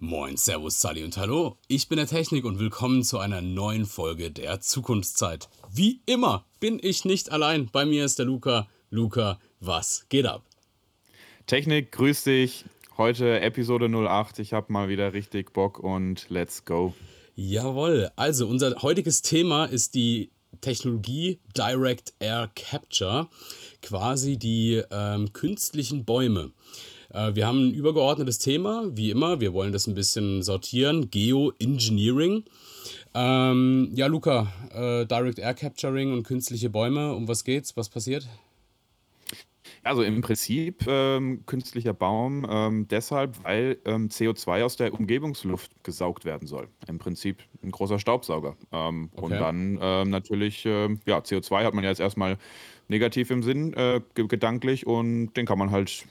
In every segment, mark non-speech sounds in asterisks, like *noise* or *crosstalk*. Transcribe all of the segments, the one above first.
Moin, Servus, Sally und Hallo. Ich bin der Technik und willkommen zu einer neuen Folge der Zukunftszeit. Wie immer bin ich nicht allein. Bei mir ist der Luca. Luca, was geht ab? Technik, grüß dich. Heute Episode 08. Ich habe mal wieder richtig Bock und let's go. Jawohl. Also, unser heutiges Thema ist die Technologie Direct Air Capture, quasi die ähm, künstlichen Bäume. Äh, wir haben ein übergeordnetes Thema, wie immer. Wir wollen das ein bisschen sortieren. Geoengineering. Ähm, ja, Luca, äh, Direct Air Capturing und künstliche Bäume. Um was geht's? Was passiert? Also im Prinzip ähm, künstlicher Baum ähm, deshalb, weil ähm, CO2 aus der Umgebungsluft gesaugt werden soll. Im Prinzip ein großer Staubsauger. Ähm, okay. Und dann ähm, natürlich, äh, ja, CO2 hat man ja jetzt erstmal negativ im Sinn, äh, gedanklich und den kann man halt,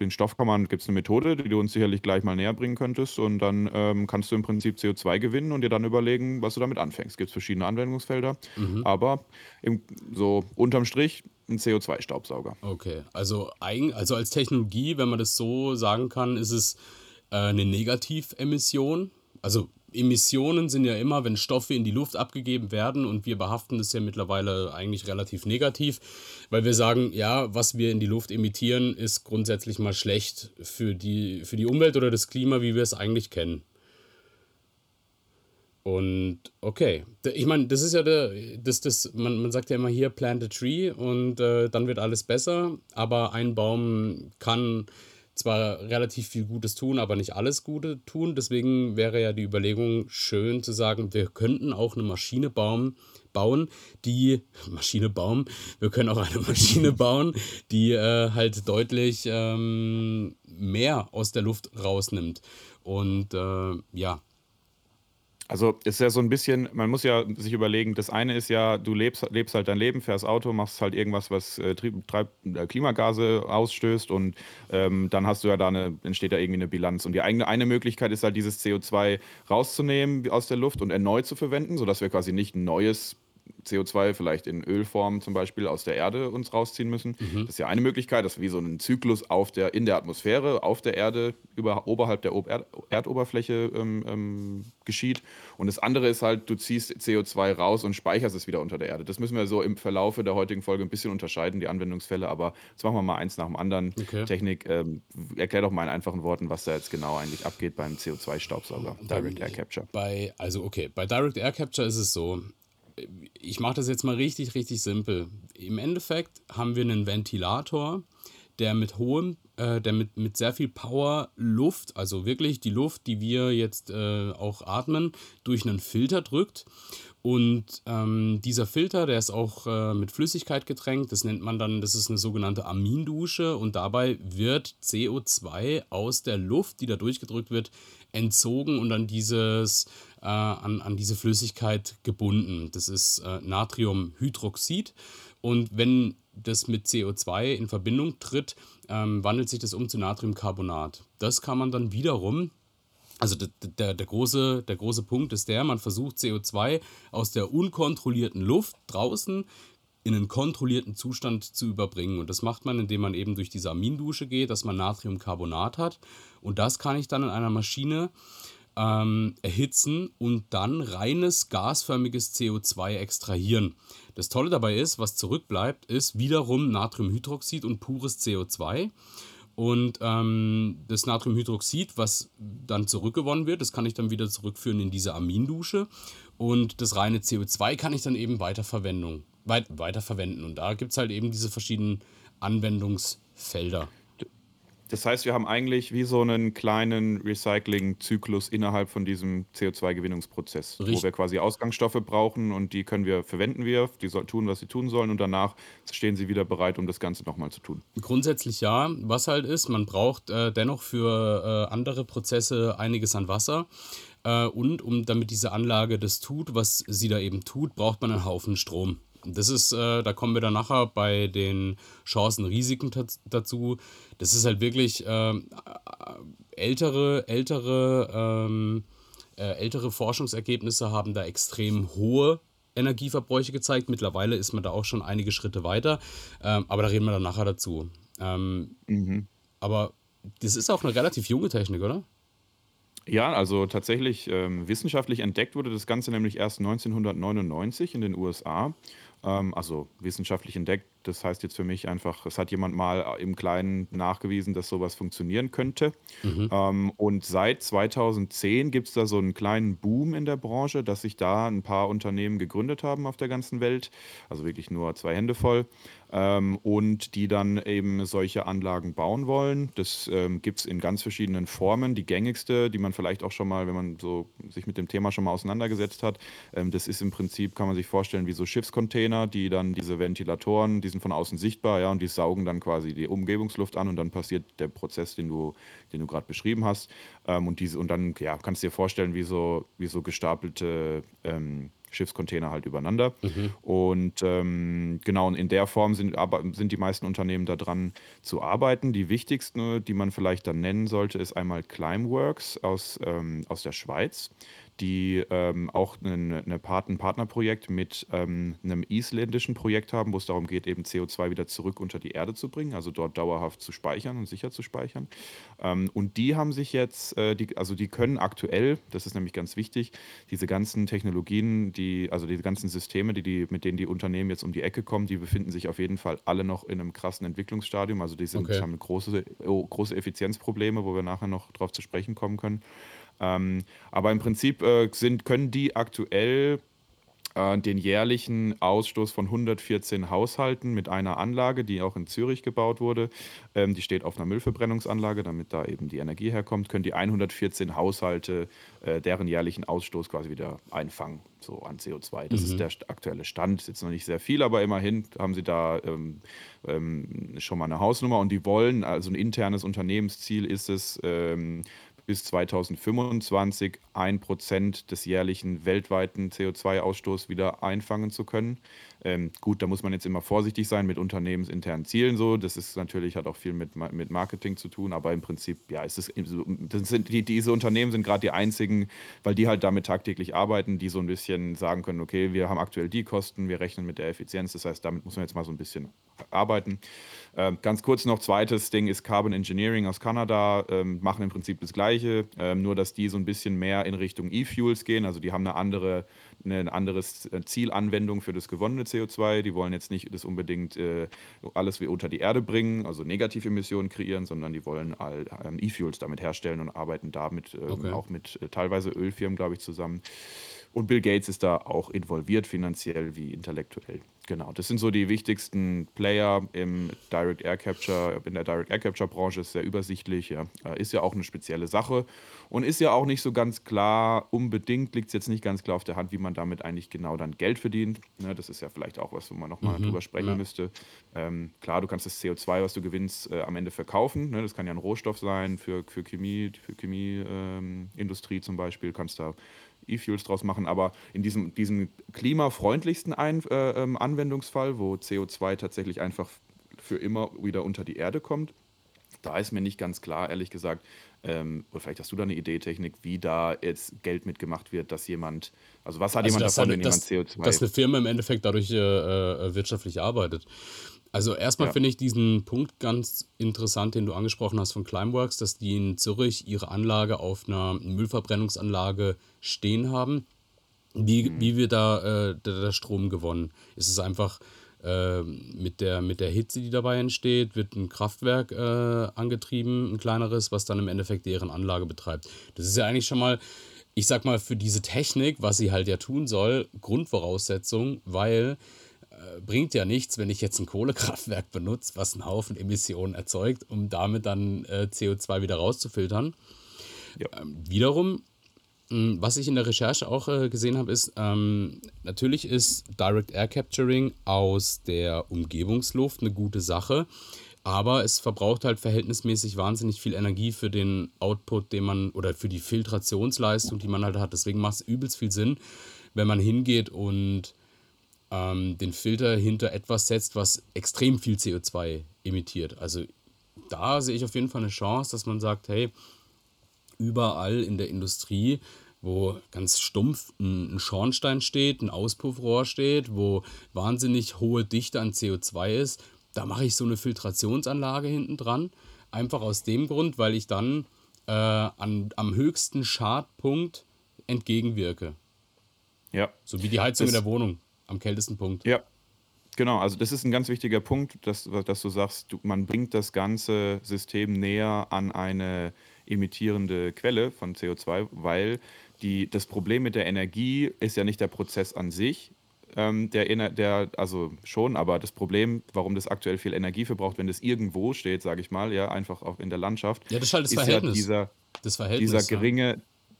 den Stoff kann man, gibt es eine Methode, die du uns sicherlich gleich mal näher bringen könntest und dann ähm, kannst du im Prinzip CO2 gewinnen und dir dann überlegen, was du damit anfängst. Gibt es verschiedene Anwendungsfelder, mhm. aber im, so unterm Strich ein CO2-Staubsauger. Okay, also, eigen, also als Technologie, wenn man das so sagen kann, ist es äh, eine Negativemission. Also Emissionen sind ja immer, wenn Stoffe in die Luft abgegeben werden und wir behaften das ja mittlerweile eigentlich relativ negativ, weil wir sagen, ja, was wir in die Luft emittieren, ist grundsätzlich mal schlecht für die, für die Umwelt oder das Klima, wie wir es eigentlich kennen. Und okay, ich meine, das ist ja der, das, das, man, man sagt ja immer hier, plant a tree und äh, dann wird alles besser, aber ein Baum kann zwar relativ viel Gutes tun, aber nicht alles Gute tun. Deswegen wäre ja die Überlegung schön zu sagen, wir könnten auch eine Maschine bauen, bauen, die *laughs* Maschine bauen, wir können auch eine *laughs* Maschine bauen, die äh, halt deutlich ähm, mehr aus der Luft rausnimmt. Und äh, ja, also ist ja so ein bisschen, man muss ja sich überlegen, das eine ist ja, du lebst, lebst halt dein Leben, fährst Auto, machst halt irgendwas, was äh, Trieb, Treib, äh, Klimagase ausstößt und ähm, dann hast du ja da eine, entsteht da irgendwie eine Bilanz. Und die eigene eine Möglichkeit ist halt, dieses CO2 rauszunehmen aus der Luft und erneut zu verwenden, sodass wir quasi nicht ein neues CO2 vielleicht in Ölform zum Beispiel aus der Erde uns rausziehen müssen. Mhm. Das ist ja eine Möglichkeit, dass wie so ein Zyklus auf der, in der Atmosphäre, auf der Erde, über, oberhalb der Erd Erdoberfläche ähm, ähm, geschieht. Und das andere ist halt, du ziehst CO2 raus und speicherst es wieder unter der Erde. Das müssen wir so im Verlaufe der heutigen Folge ein bisschen unterscheiden, die Anwendungsfälle. Aber jetzt machen wir mal eins nach dem anderen. Okay. Technik, ähm, erklär doch mal in einfachen Worten, was da jetzt genau eigentlich abgeht beim CO2-Staubsauger, Direct Air Capture. Bei, also okay, bei Direct Air Capture ist es so, ich mache das jetzt mal richtig, richtig simpel. Im Endeffekt haben wir einen Ventilator, der mit hohem, äh, der mit, mit sehr viel Power Luft, also wirklich die Luft, die wir jetzt äh, auch atmen, durch einen Filter drückt. Und ähm, dieser Filter, der ist auch äh, mit Flüssigkeit getränkt. Das nennt man dann, das ist eine sogenannte Amindusche. Und dabei wird CO2 aus der Luft, die da durchgedrückt wird, entzogen und an dieses äh, an, an diese Flüssigkeit gebunden. Das ist äh, Natriumhydroxid. Und wenn das mit CO2 in Verbindung tritt, ähm, wandelt sich das um zu Natriumcarbonat. Das kann man dann wiederum also der, der, der, große, der große Punkt ist der, man versucht CO2 aus der unkontrollierten Luft draußen in einen kontrollierten Zustand zu überbringen. Und das macht man, indem man eben durch diese Amindusche geht, dass man Natriumcarbonat hat. Und das kann ich dann in einer Maschine ähm, erhitzen und dann reines gasförmiges CO2 extrahieren. Das Tolle dabei ist, was zurückbleibt, ist wiederum Natriumhydroxid und pures CO2. Und ähm, das Natriumhydroxid, was dann zurückgewonnen wird, das kann ich dann wieder zurückführen in diese Amindusche. Und das reine CO2 kann ich dann eben weiterverwenden. Weit, weiterverwenden. Und da gibt es halt eben diese verschiedenen Anwendungsfelder. Das heißt, wir haben eigentlich wie so einen kleinen Recycling-Zyklus innerhalb von diesem CO2-Gewinnungsprozess, wo wir quasi Ausgangsstoffe brauchen und die können wir, verwenden wir, die soll, tun, was sie tun sollen und danach stehen sie wieder bereit, um das Ganze nochmal zu tun. Grundsätzlich ja. Was halt ist, man braucht äh, dennoch für äh, andere Prozesse einiges an Wasser. Äh, und um damit diese Anlage das tut, was sie da eben tut, braucht man einen Haufen Strom. Das ist, äh, da kommen wir dann nachher bei den Chancen, Risiken dazu. Das ist halt wirklich äh, ältere, ältere, ähm, äh, ältere Forschungsergebnisse haben da extrem hohe Energieverbräuche gezeigt. Mittlerweile ist man da auch schon einige Schritte weiter, ähm, aber da reden wir dann nachher dazu. Ähm, mhm. Aber das ist auch eine relativ junge Technik, oder? Ja, also tatsächlich ähm, wissenschaftlich entdeckt wurde das Ganze nämlich erst 1999 in den USA. Ähm, also wissenschaftlich entdeckt, das heißt jetzt für mich einfach, es hat jemand mal im Kleinen nachgewiesen, dass sowas funktionieren könnte. Mhm. Ähm, und seit 2010 gibt es da so einen kleinen Boom in der Branche, dass sich da ein paar Unternehmen gegründet haben auf der ganzen Welt. Also wirklich nur zwei Hände voll ähm, und die dann eben solche Anlagen bauen wollen. Das ähm, gibt es in ganz verschiedenen Formen. Die gängigste, die man vielleicht auch schon mal, wenn man so sich mit dem Thema schon mal auseinandergesetzt hat, ähm, das ist im Prinzip, kann man sich vorstellen, wie so Schiffscontainer, die dann diese Ventilatoren, die sind von außen sichtbar, ja, und die saugen dann quasi die Umgebungsluft an und dann passiert der Prozess, den du, den du gerade beschrieben hast. Ähm, und diese, und dann, ja, kannst du dir vorstellen, wie so, wie so gestapelte ähm, Schiffscontainer halt übereinander. Mhm. Und ähm, genau, in der Form sind, aber, sind die meisten Unternehmen da dran zu arbeiten. Die wichtigsten, die man vielleicht dann nennen sollte, ist einmal Climeworks aus, ähm, aus der Schweiz die ähm, auch eine, eine Part ein Partnerprojekt mit ähm, einem isländischen Projekt haben, wo es darum geht, eben CO2 wieder zurück unter die Erde zu bringen, also dort dauerhaft zu speichern und sicher zu speichern. Ähm, und die haben sich jetzt, äh, die, also die können aktuell, das ist nämlich ganz wichtig, diese ganzen Technologien, die, also diese ganzen Systeme, die, die, mit denen die Unternehmen jetzt um die Ecke kommen, die befinden sich auf jeden Fall alle noch in einem krassen Entwicklungsstadium. Also die sind, Okay. haben große, oh, große Effizienzprobleme, wo wir nachher noch drauf zu sprechen kommen können. Ähm, aber im Prinzip äh, sind, können die aktuell äh, den jährlichen Ausstoß von 114 Haushalten mit einer Anlage, die auch in Zürich gebaut wurde, ähm, die steht auf einer Müllverbrennungsanlage, damit da eben die Energie herkommt, können die 114 Haushalte äh, deren jährlichen Ausstoß quasi wieder einfangen, so an CO2. Das ist der aktuelle Stand. Ist jetzt noch nicht sehr viel, aber immerhin haben sie da ähm, ähm, schon mal eine Hausnummer und die wollen, also ein internes Unternehmensziel ist es, ähm, bis 2025 ein Prozent des jährlichen weltweiten CO2-Ausstoßes wieder einfangen zu können. Ähm, gut, da muss man jetzt immer vorsichtig sein mit unternehmensinternen Zielen so. Das ist natürlich, hat auch viel mit, mit Marketing zu tun, aber im Prinzip, ja, ist es das sind die, diese Unternehmen sind gerade die einzigen, weil die halt damit tagtäglich arbeiten, die so ein bisschen sagen können, okay, wir haben aktuell die Kosten, wir rechnen mit der Effizienz. Das heißt, damit muss man jetzt mal so ein bisschen arbeiten. Ähm, ganz kurz noch, zweites Ding ist Carbon Engineering aus Kanada, ähm, machen im Prinzip das Gleiche, ähm, nur dass die so ein bisschen mehr in Richtung E-Fuels gehen. Also die haben eine andere, eine andere Zielanwendung für das gewonnene CO2. Die wollen jetzt nicht das unbedingt äh, alles wie unter die Erde bringen, also Negativemissionen kreieren, sondern die wollen all, ähm, E-Fuels damit herstellen und arbeiten damit ähm, Okay. auch mit äh, teilweise Ölfirmen, glaube ich, zusammen. Und Bill Gates ist da auch involviert, finanziell wie intellektuell. Genau, das sind so die wichtigsten Player im Direct Air Capture, in der Direct Air Capture Branche, ist sehr übersichtlich, ja. Äh, ist ja auch eine spezielle Sache und ist ja auch nicht so ganz klar, unbedingt liegt es jetzt nicht ganz klar auf der Hand, wie man damit eigentlich genau dann Geld verdient. Ne, das ist ja vielleicht auch was, wo man nochmal Mhm, drüber sprechen ja. müsste. Ähm, klar, du kannst das CO2, was du gewinnst, äh, am Ende verkaufen. Ne? Das kann ja ein Rohstoff sein für, für Chemie, für Chemieindustrie ähm, zum Beispiel, kannst da E-Fuels draus machen, aber in diesem, diesem klimafreundlichsten Ein äh, ähm, Anwendungsfall, wo CO2 tatsächlich einfach für immer wieder unter die Erde kommt, da ist mir nicht ganz klar, ehrlich gesagt, ähm, oder vielleicht hast du da eine Idee, Technik, wie da jetzt Geld mitgemacht wird, dass jemand, also was hat Also, jemand davon, eine, wenn dass, jemand CO2 dass eine Firma im Endeffekt dadurch äh, äh, wirtschaftlich arbeitet. Also erstmal Ja. finde ich diesen Punkt ganz interessant, den du angesprochen hast von Climeworks, dass die in Zürich ihre Anlage auf einer Müllverbrennungsanlage stehen haben. Wie, Mhm. wie wird da äh, der, der Strom gewonnen? Ist es einfach äh, mit, der, mit der Hitze, die dabei entsteht, wird ein Kraftwerk äh, angetrieben, ein kleineres, was dann im Endeffekt deren Anlage betreibt? Das ist ja eigentlich schon mal, ich sag mal, für diese Technik, was sie halt ja tun soll, Grundvoraussetzung, weil bringt ja nichts, wenn ich jetzt ein Kohlekraftwerk benutze, was einen Haufen Emissionen erzeugt, um damit dann äh, CO2 wieder rauszufiltern. Ja. Ähm, wiederum, mh, was ich in der Recherche auch äh, gesehen habe, ist, ähm, natürlich ist Direct Air Capturing aus der Umgebungsluft eine gute Sache, aber es verbraucht halt verhältnismäßig wahnsinnig viel Energie für den Output, den man, oder für die Filtrationsleistung, die man halt hat. Deswegen macht es übelst viel Sinn, wenn man hingeht und ähm, den Filter hinter etwas setzt, was extrem viel CO2 emittiert. Also da sehe ich auf jeden Fall eine Chance, dass man sagt, hey, überall in der Industrie, wo ganz stumpf ein, ein Schornstein steht, ein Auspuffrohr steht, wo wahnsinnig hohe Dichte an CO2 ist, da mache ich so eine Filtrationsanlage hinten dran. Einfach aus dem Grund, weil ich dann äh, an, am höchsten Schadpunkt entgegenwirke. Ja. So wie die Heizung Das- in der Wohnung am kältesten Punkt. Ja, genau. Also das ist ein ganz wichtiger Punkt, dass, dass du sagst, du, man bringt das ganze System näher an eine emittierende Quelle von CO2, weil die, das Problem mit der Energie ist ja nicht der Prozess an sich, ähm, der, der, also schon, aber das Problem, warum das aktuell viel Energie verbraucht, wenn das irgendwo steht, sage ich mal, ja, einfach auch in der Landschaft, Ja, das ist halt das ist ja Verhältnis. dieser, das Verhältnis. dieser ja.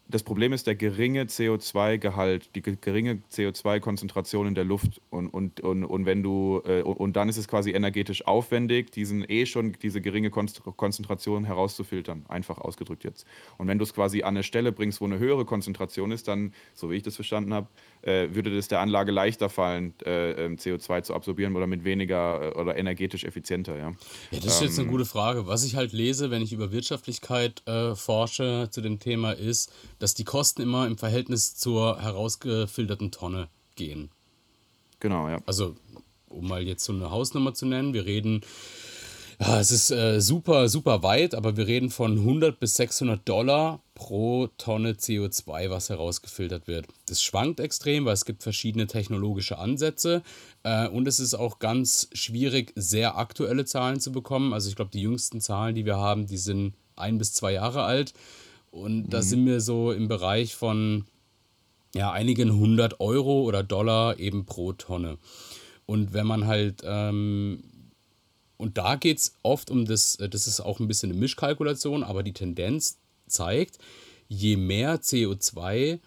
Das Problem ist der geringe CO2-Gehalt, die ge- geringe CO2-Konzentration in der Luft. Und, und, und, und wenn du, äh, und, dann ist es quasi energetisch aufwendig, diesen eh schon diese geringe Konzentration herauszufiltern, einfach ausgedrückt jetzt. Und wenn du es quasi an eine Stelle bringst, wo eine höhere Konzentration ist, dann, so wie ich das verstanden habe, äh, würde es der Anlage leichter fallen, äh, ähm, CO2 zu absorbieren oder mit weniger äh, oder energetisch effizienter, ja. Ja, das ist jetzt Ähm. eine gute Frage. Was ich halt lese, wenn ich über Wirtschaftlichkeit äh, forsche zu dem Thema, ist, dass die Kosten immer im Verhältnis zur herausgefilterten Tonne gehen. Genau, ja. Also, um mal jetzt so eine Hausnummer zu nennen, wir reden, ja, es ist äh, super, super weit, aber wir reden von 100 bis 600 Dollar pro Tonne CO2, was herausgefiltert wird. Das schwankt extrem, weil es gibt verschiedene technologische Ansätze äh, und es ist auch ganz schwierig, sehr aktuelle Zahlen zu bekommen. Also ich glaube, die jüngsten Zahlen, die wir haben, die sind ein bis zwei Jahre alt und da sind wir so im Bereich von ja, einigen hundert Euro oder Dollar eben pro Tonne. Und wenn man halt, ähm, und da geht es oft um das, äh, das ist auch ein bisschen eine Mischkalkulation, aber die Tendenz zeigt, je mehr CO2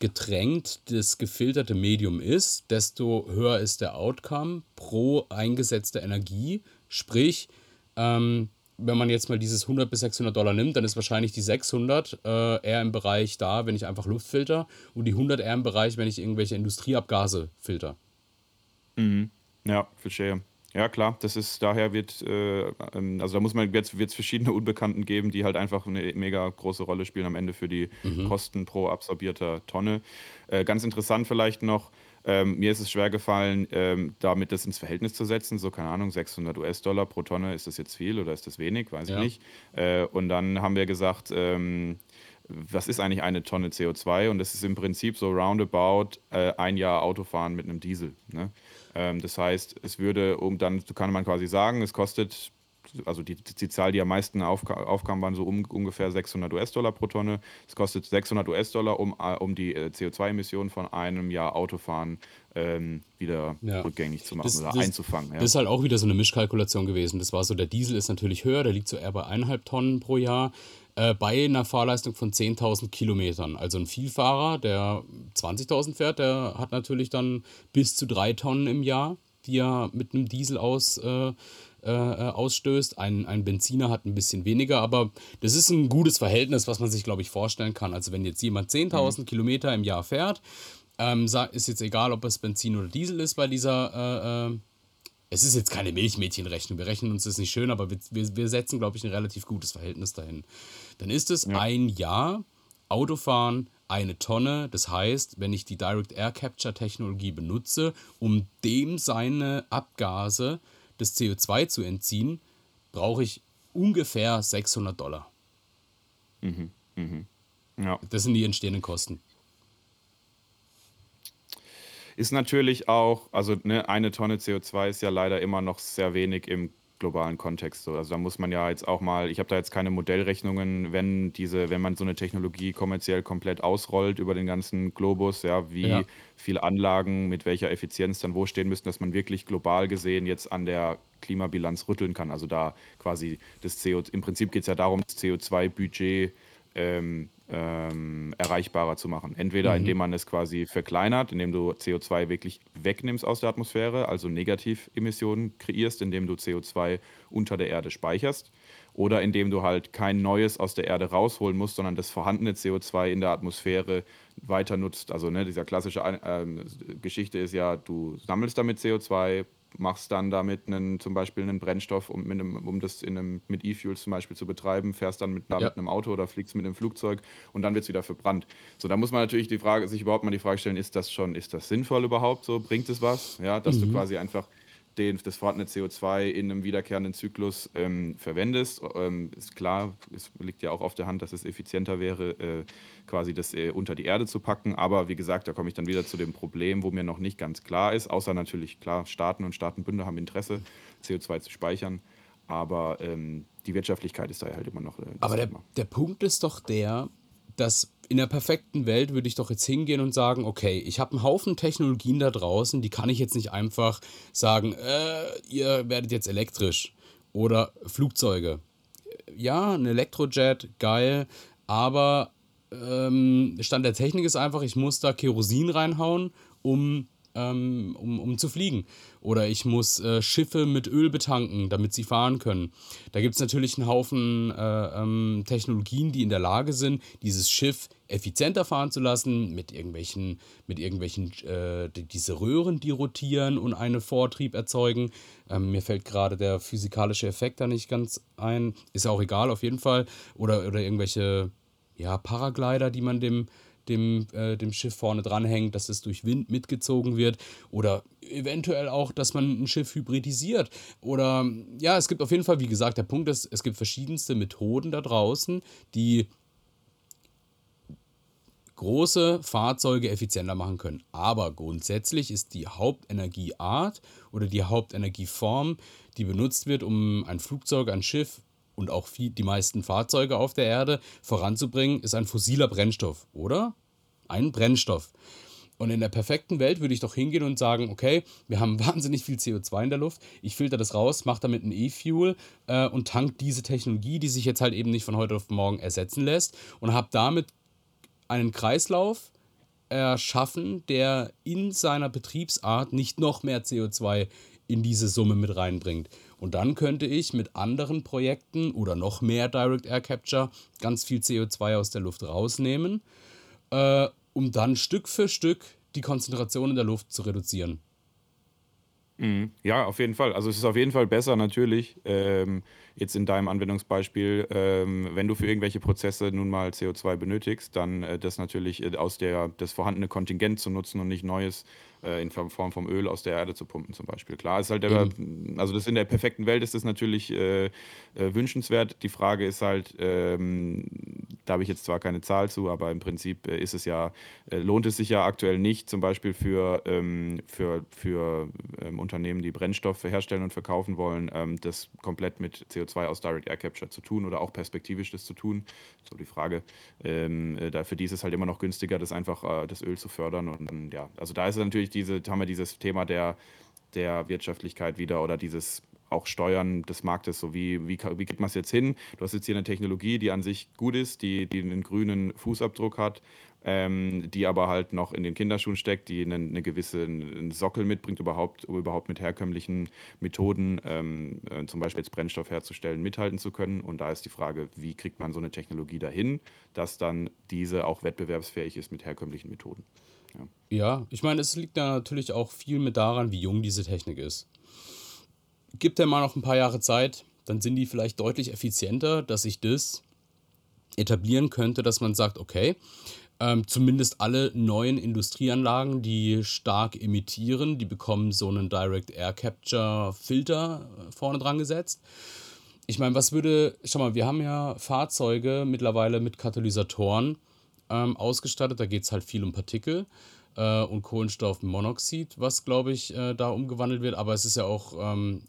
getränkt das gefilterte Medium ist, desto höher ist der Outcome pro eingesetzte Energie. Sprich, ähm, wenn man jetzt mal dieses 100 bis 600 Dollar nimmt, dann ist wahrscheinlich die 600 äh, eher im Bereich da, wenn ich einfach Luft filter und die 100 eher im Bereich, wenn ich irgendwelche Industrieabgase filter. Ja, verstehe. Ja, klar, das ist, daher wird, äh, ähm, also da muss man jetzt wird's verschiedene Unbekannten geben, die halt einfach eine mega große Rolle spielen am Ende für die Kosten pro absorbierter Tonne. Äh, ganz interessant vielleicht noch, ähm, mir ist es schwer gefallen, ähm, damit das ins Verhältnis zu setzen, so keine Ahnung, 600 US-Dollar pro Tonne, ist das jetzt viel oder ist das wenig, weiß Ja. ich nicht. Äh, und dann haben wir gesagt, ähm, was ist eigentlich eine Tonne CO2? Und das ist im Prinzip so roundabout äh, ein Jahr Autofahren mit einem Diesel. Ne? Ähm, das heißt, es würde, um dann kann man quasi sagen, es kostet, also die, die Zahl, die am meisten aufka aufkam, waren so um, ungefähr 600 US-Dollar pro Tonne. Es kostet 600 US-Dollar, um, äh, um die äh, CO2-Emissionen von einem Jahr Autofahren ähm, wieder Ja. rückgängig zu machen Das- oder das- einzufangen. Ja. Das ist halt auch wieder so eine Mischkalkulation gewesen. Das war so, der Diesel ist natürlich höher, der liegt so eher bei 1,5 Tonnen pro Jahr, äh, bei einer Fahrleistung von 10.000 Kilometern. Also ein Vielfahrer, der 20.000 fährt, der hat natürlich dann bis zu 3 Tonnen im Jahr, die er mit einem Diesel aus, äh, äh, ausstößt. Ein, ein Benziner hat ein bisschen weniger, aber das ist ein gutes Verhältnis, was man sich, glaube ich, vorstellen kann. Also wenn jetzt jemand 10.000 Kilometer im Jahr fährt, ähm, ist jetzt egal, ob es Benzin oder Diesel ist bei dieser äh, äh, es ist jetzt keine Milchmädchenrechnung, wir rechnen uns das nicht schön, aber wir, wir, setzen, glaube ich, ein relativ gutes Verhältnis dahin. Dann ist es ein Jahr Autofahren, eine Tonne. Das heißt, wenn ich die Direct Air Capture Technologie benutze, um dem seine Abgase des CO2 zu entziehen, brauche ich ungefähr 600 Dollar. ja. Das sind die entstehenden Kosten. Ist natürlich auch, also ne, eine Tonne CO2 ist ja leider immer noch sehr wenig im globalen Kontext. So. Also da muss man ja jetzt auch mal, ich habe da jetzt keine Modellrechnungen, wenn diese, wenn man so eine Technologie kommerziell komplett ausrollt über den ganzen Globus, ja, wie Ja. viele Anlagen mit welcher Effizienz dann wo stehen müssen, dass man wirklich global gesehen jetzt an der Klimabilanz rütteln kann. Also da quasi das CO, im Prinzip geht es ja darum, das CO2-Budget ähm, ähm, erreichbarer zu machen. Entweder indem man es quasi verkleinert, indem du CO2 wirklich wegnimmst aus der Atmosphäre, also Negativemissionen kreierst, indem du CO2 unter der Erde speicherst, oder indem du halt kein neues aus der Erde rausholen musst, sondern das vorhandene CO2 in der Atmosphäre weiter nutzt. Also ne, dieser klassische ähm, Geschichte ist ja, du sammelst damit CO2, machst dann damit einen, zum Beispiel einen Brennstoff, um, einem, um das in einem, mit E-Fuels zum Beispiel zu betreiben, fährst dann mit, da Ja. mit einem Auto oder fliegst mit einem Flugzeug und dann wird es wieder verbrannt. So, da muss man natürlich die Frage, sich überhaupt mal die Frage stellen, ist das schon, ist das sinnvoll überhaupt so? Bringt es was? Ja, dass du quasi einfach den, das vorhandene CO2 in einem wiederkehrenden Zyklus ähm, verwendest. Ähm, ist klar, es liegt ja auch auf der Hand, dass es effizienter wäre, äh, quasi das äh, unter die Erde zu packen. Aber wie gesagt, da komme ich dann wieder zu dem Problem, wo mir noch nicht ganz klar ist, außer natürlich, klar, Staaten und Staatenbünde haben Interesse, CO2 zu speichern. Aber ähm, die Wirtschaftlichkeit ist da halt immer noch. Äh, Aber der, der Punkt ist doch der, dass in der perfekten Welt würde ich doch jetzt hingehen und sagen, okay, ich habe einen Haufen Technologien da draußen, die kann ich jetzt nicht einfach sagen, äh, ihr werdet jetzt elektrisch oder Flugzeuge. Ja, ein Elektrojet, geil, aber ähm, Stand der Technik ist einfach, ich muss da Kerosin reinhauen, um ähm, um, um zu fliegen. Oder ich muss äh, Schiffe mit Öl betanken, damit sie fahren können. Da gibt es natürlich einen Haufen äh, ähm, Technologien, die in der Lage sind, dieses Schiff effizienter fahren zu lassen, mit irgendwelchen, mit irgendwelchen, äh, diese Röhren, die rotieren und einen Vortrieb erzeugen. Ähm, mir fällt gerade der physikalische Effekt da nicht ganz ein. Ist auch egal, auf jeden Fall. Oder, oder irgendwelche ja, Paraglider, die man dem dem, äh, dem Schiff vorne dranhängt, dass es durch Wind mitgezogen wird oder eventuell auch, dass man ein Schiff hybridisiert oder ja, es gibt auf jeden Fall, wie gesagt, der Punkt ist, es gibt verschiedenste Methoden da draußen, die große Fahrzeuge effizienter machen können. Aber grundsätzlich ist die Hauptenergieart oder die Hauptenergieform, die benutzt wird, um ein Flugzeug, ein Schiff und auch die meisten Fahrzeuge auf der Erde voranzubringen, ist ein fossiler Brennstoff, oder? Ein Brennstoff. Und in der perfekten Welt würde ich doch hingehen und sagen, okay, wir haben *laughs* wahnsinnig viel CO2 in der Luft, ich filter das raus, mache damit ein E-Fuel äh, und tank diese Technologie, die sich jetzt halt eben nicht von heute auf morgen ersetzen lässt und habe damit einen Kreislauf erschaffen, der in seiner Betriebsart nicht noch mehr CO2 in diese Summe mit reinbringt. Und dann könnte ich mit anderen Projekten oder noch mehr Direct Air Capture ganz viel CO2 aus der Luft rausnehmen, äh, um dann Stück für Stück die Konzentration in der Luft zu reduzieren. Mhm. Ja, auf jeden Fall. Also es ist auf jeden Fall besser natürlich, ähm, jetzt in deinem Anwendungsbeispiel, ähm, wenn du für irgendwelche Prozesse nun mal CO2 benötigst, dann äh, das natürlich äh, aus der, das vorhandene Kontingent zu nutzen und nicht neues äh, in Form vom Öl aus der Erde zu pumpen zum Beispiel. Klar, ist halt der, also das in der perfekten Welt ist das natürlich äh, äh, wünschenswert. Die Frage ist halt, ähm, da habe ich jetzt zwar keine Zahl zu, aber im Prinzip äh, ist es ja, äh, lohnt es sich ja aktuell nicht, zum Beispiel für, ähm, für, für ähm, Unternehmen, die Brennstoffe herstellen und verkaufen wollen, ähm, das komplett mit CO2 aus Direct Air Capture zu tun oder auch perspektivisch das zu tun. So die Frage. Ähm, äh, da, für die ist es halt immer noch günstiger, das einfach das Öl zu fördern. Und ja, also da ist natürlich diese, haben wir dieses Thema der, der Wirtschaftlichkeit wieder oder dieses auch Steuern des Marktes, so wie, wie, wie kriegt man es jetzt hin? Du hast jetzt hier eine Technologie, die an sich gut ist, die, die einen grünen Fußabdruck hat, ähm, die aber halt noch in den Kinderschuhen steckt, die eine, eine gewisse einen Sockel mitbringt, überhaupt, um überhaupt mit herkömmlichen Methoden, ähm, äh, zum Beispiel jetzt Brennstoff herzustellen, mithalten zu können. Und da ist die Frage, wie kriegt man so eine Technologie dahin, dass dann diese auch wettbewerbsfähig ist mit herkömmlichen Methoden. Ja. ja, ich meine, es liegt da natürlich auch viel mit daran, wie jung diese Technik ist. Gibt der mal noch ein paar Jahre Zeit, dann sind die vielleicht deutlich effizienter, dass sich das etablieren könnte, dass man sagt, okay, ähm, zumindest alle neuen Industrieanlagen, die stark emittieren, die bekommen so einen Direct Air Capture Filter äh, vorne dran gesetzt. Ich meine, was würde, schau mal, wir haben ja Fahrzeuge mittlerweile mit Katalysatoren, ähm, ausgestattet. Da geht es halt viel um Partikel äh, und Kohlenstoffmonoxid, was, glaube ich, äh, da umgewandelt wird. Aber es ist ja auch, ähm,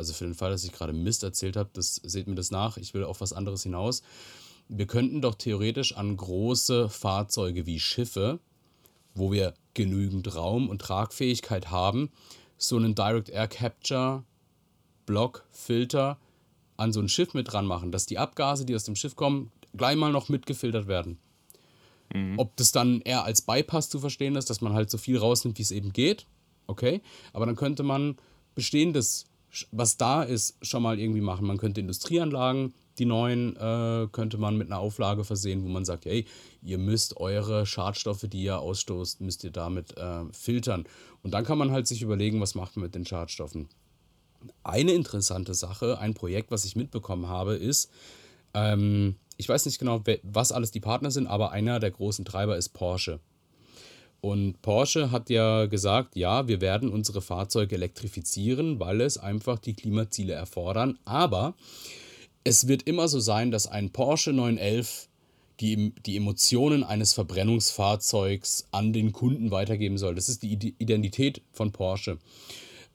also für den Fall, dass ich gerade Mist erzählt habe, das seht mir das nach. Ich will auf was anderes hinaus. Wir könnten doch theoretisch an große Fahrzeuge wie Schiffe, wo wir genügend Raum und Tragfähigkeit haben, so einen Direct Air Capture Block Filter an so ein Schiff mit dran machen, dass die Abgase, die aus dem Schiff kommen, gleich mal noch mitgefiltert werden. Mhm. Ob das dann eher als Bypass zu verstehen ist, dass man halt so viel rausnimmt, wie es eben geht, okay. Aber dann könnte man bestehendes, was da ist, schon mal irgendwie machen. Man könnte Industrieanlagen, die neuen, äh, könnte man mit einer Auflage versehen, wo man sagt, hey, ihr müsst eure Schadstoffe, die ihr ausstoßt, müsst ihr damit äh, filtern. Und dann kann man halt sich überlegen, was macht man mit den Schadstoffen. Eine interessante Sache, ein Projekt, was ich mitbekommen habe, ist, ähm, ich weiß nicht genau, was alles die Partner sind, aber einer der großen Treiber ist Porsche. Und Porsche hat ja gesagt, ja, wir werden unsere Fahrzeuge elektrifizieren, weil es einfach die Klimaziele erfordern. Aber es wird immer so sein, dass ein Porsche 911 die, die Emotionen eines Verbrennungsfahrzeugs an den Kunden weitergeben soll. Das ist die Identität von Porsche.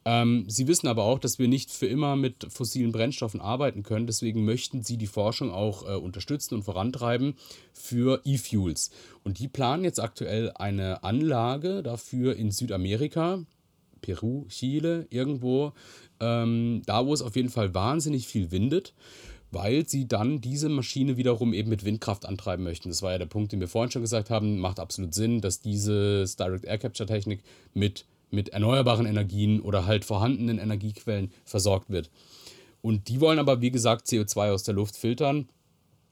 Ähm, sie wissen aber auch, dass wir nicht für immer mit fossilen Brennstoffen arbeiten können. Deswegen möchten sie die Forschung auch äh, unterstützen und vorantreiben für E-Fuels. Und die planen jetzt aktuell eine Anlage dafür in Südamerika, Peru, Chile, irgendwo, ähm, da wo es auf jeden Fall wahnsinnig viel windet weil sie dann diese Maschine wiederum eben mit Windkraft antreiben möchten. Das war ja der Punkt, den wir vorhin schon gesagt haben. Macht absolut Sinn, dass diese Direct Air Capture Technik mit mit erneuerbaren Energien oder halt vorhandenen Energiequellen versorgt wird. Und die wollen aber, wie gesagt, CO2 aus der Luft filtern,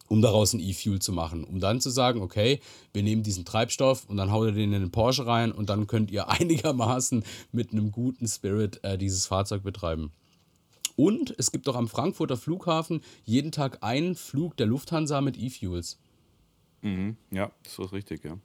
um daraus ein E-Fuel zu machen. Um dann zu sagen, okay, wir nehmen diesen Treibstoff und dann haut ihr den in den Porsche rein und dann könnt ihr *laughs* einigermaßen mit einem guten Spirit äh, dieses Fahrzeug betreiben. Und es gibt auch am Frankfurter Flughafen jeden Tag einen Flug der Lufthansa mit E-Fuels. Mhm, ja, das ist richtig, ja.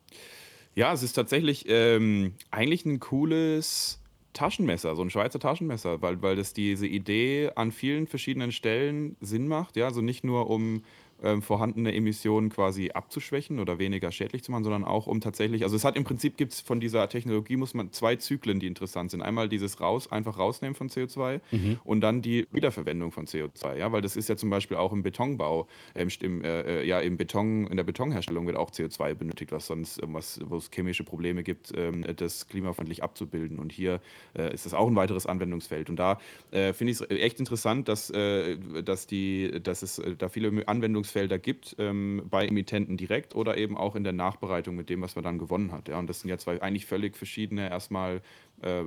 Ja, es ist tatsächlich ähm, eigentlich ein cooles Taschenmesser, so ein Schweizer Taschenmesser, weil, weil das diese Idee an vielen verschiedenen Stellen Sinn macht. Ja, also nicht nur um ähm, vorhandene Emissionen quasi abzuschwächen oder weniger schädlich zu machen, sondern auch um tatsächlich, also es hat im Prinzip gibt es von dieser Technologie, muss man zwei Zyklen, die interessant sind. Einmal dieses raus, einfach rausnehmen von CO2 mhm. und dann die Wiederverwendung von CO2, ja, weil das ist ja zum Beispiel auch im Betonbau, ähm, im, äh, äh, ja, im Beton, in der Betonherstellung wird auch CO2 benötigt, was sonst, was, wo es chemische Probleme gibt, ähm, das klimafreundlich abzubilden. Und hier äh, ist das auch ein weiteres Anwendungsfeld. Und da äh, finde ich es echt interessant, dass, äh, dass, die, dass es äh, da viele Anwendungsfelder Anwendungsfelder gibt, ähm, bei Emittenten direkt oder eben auch in der Nachbereitung mit dem, was man dann gewonnen hat. Ja? Und das sind ja zwei eigentlich völlig verschiedene erstmal äh,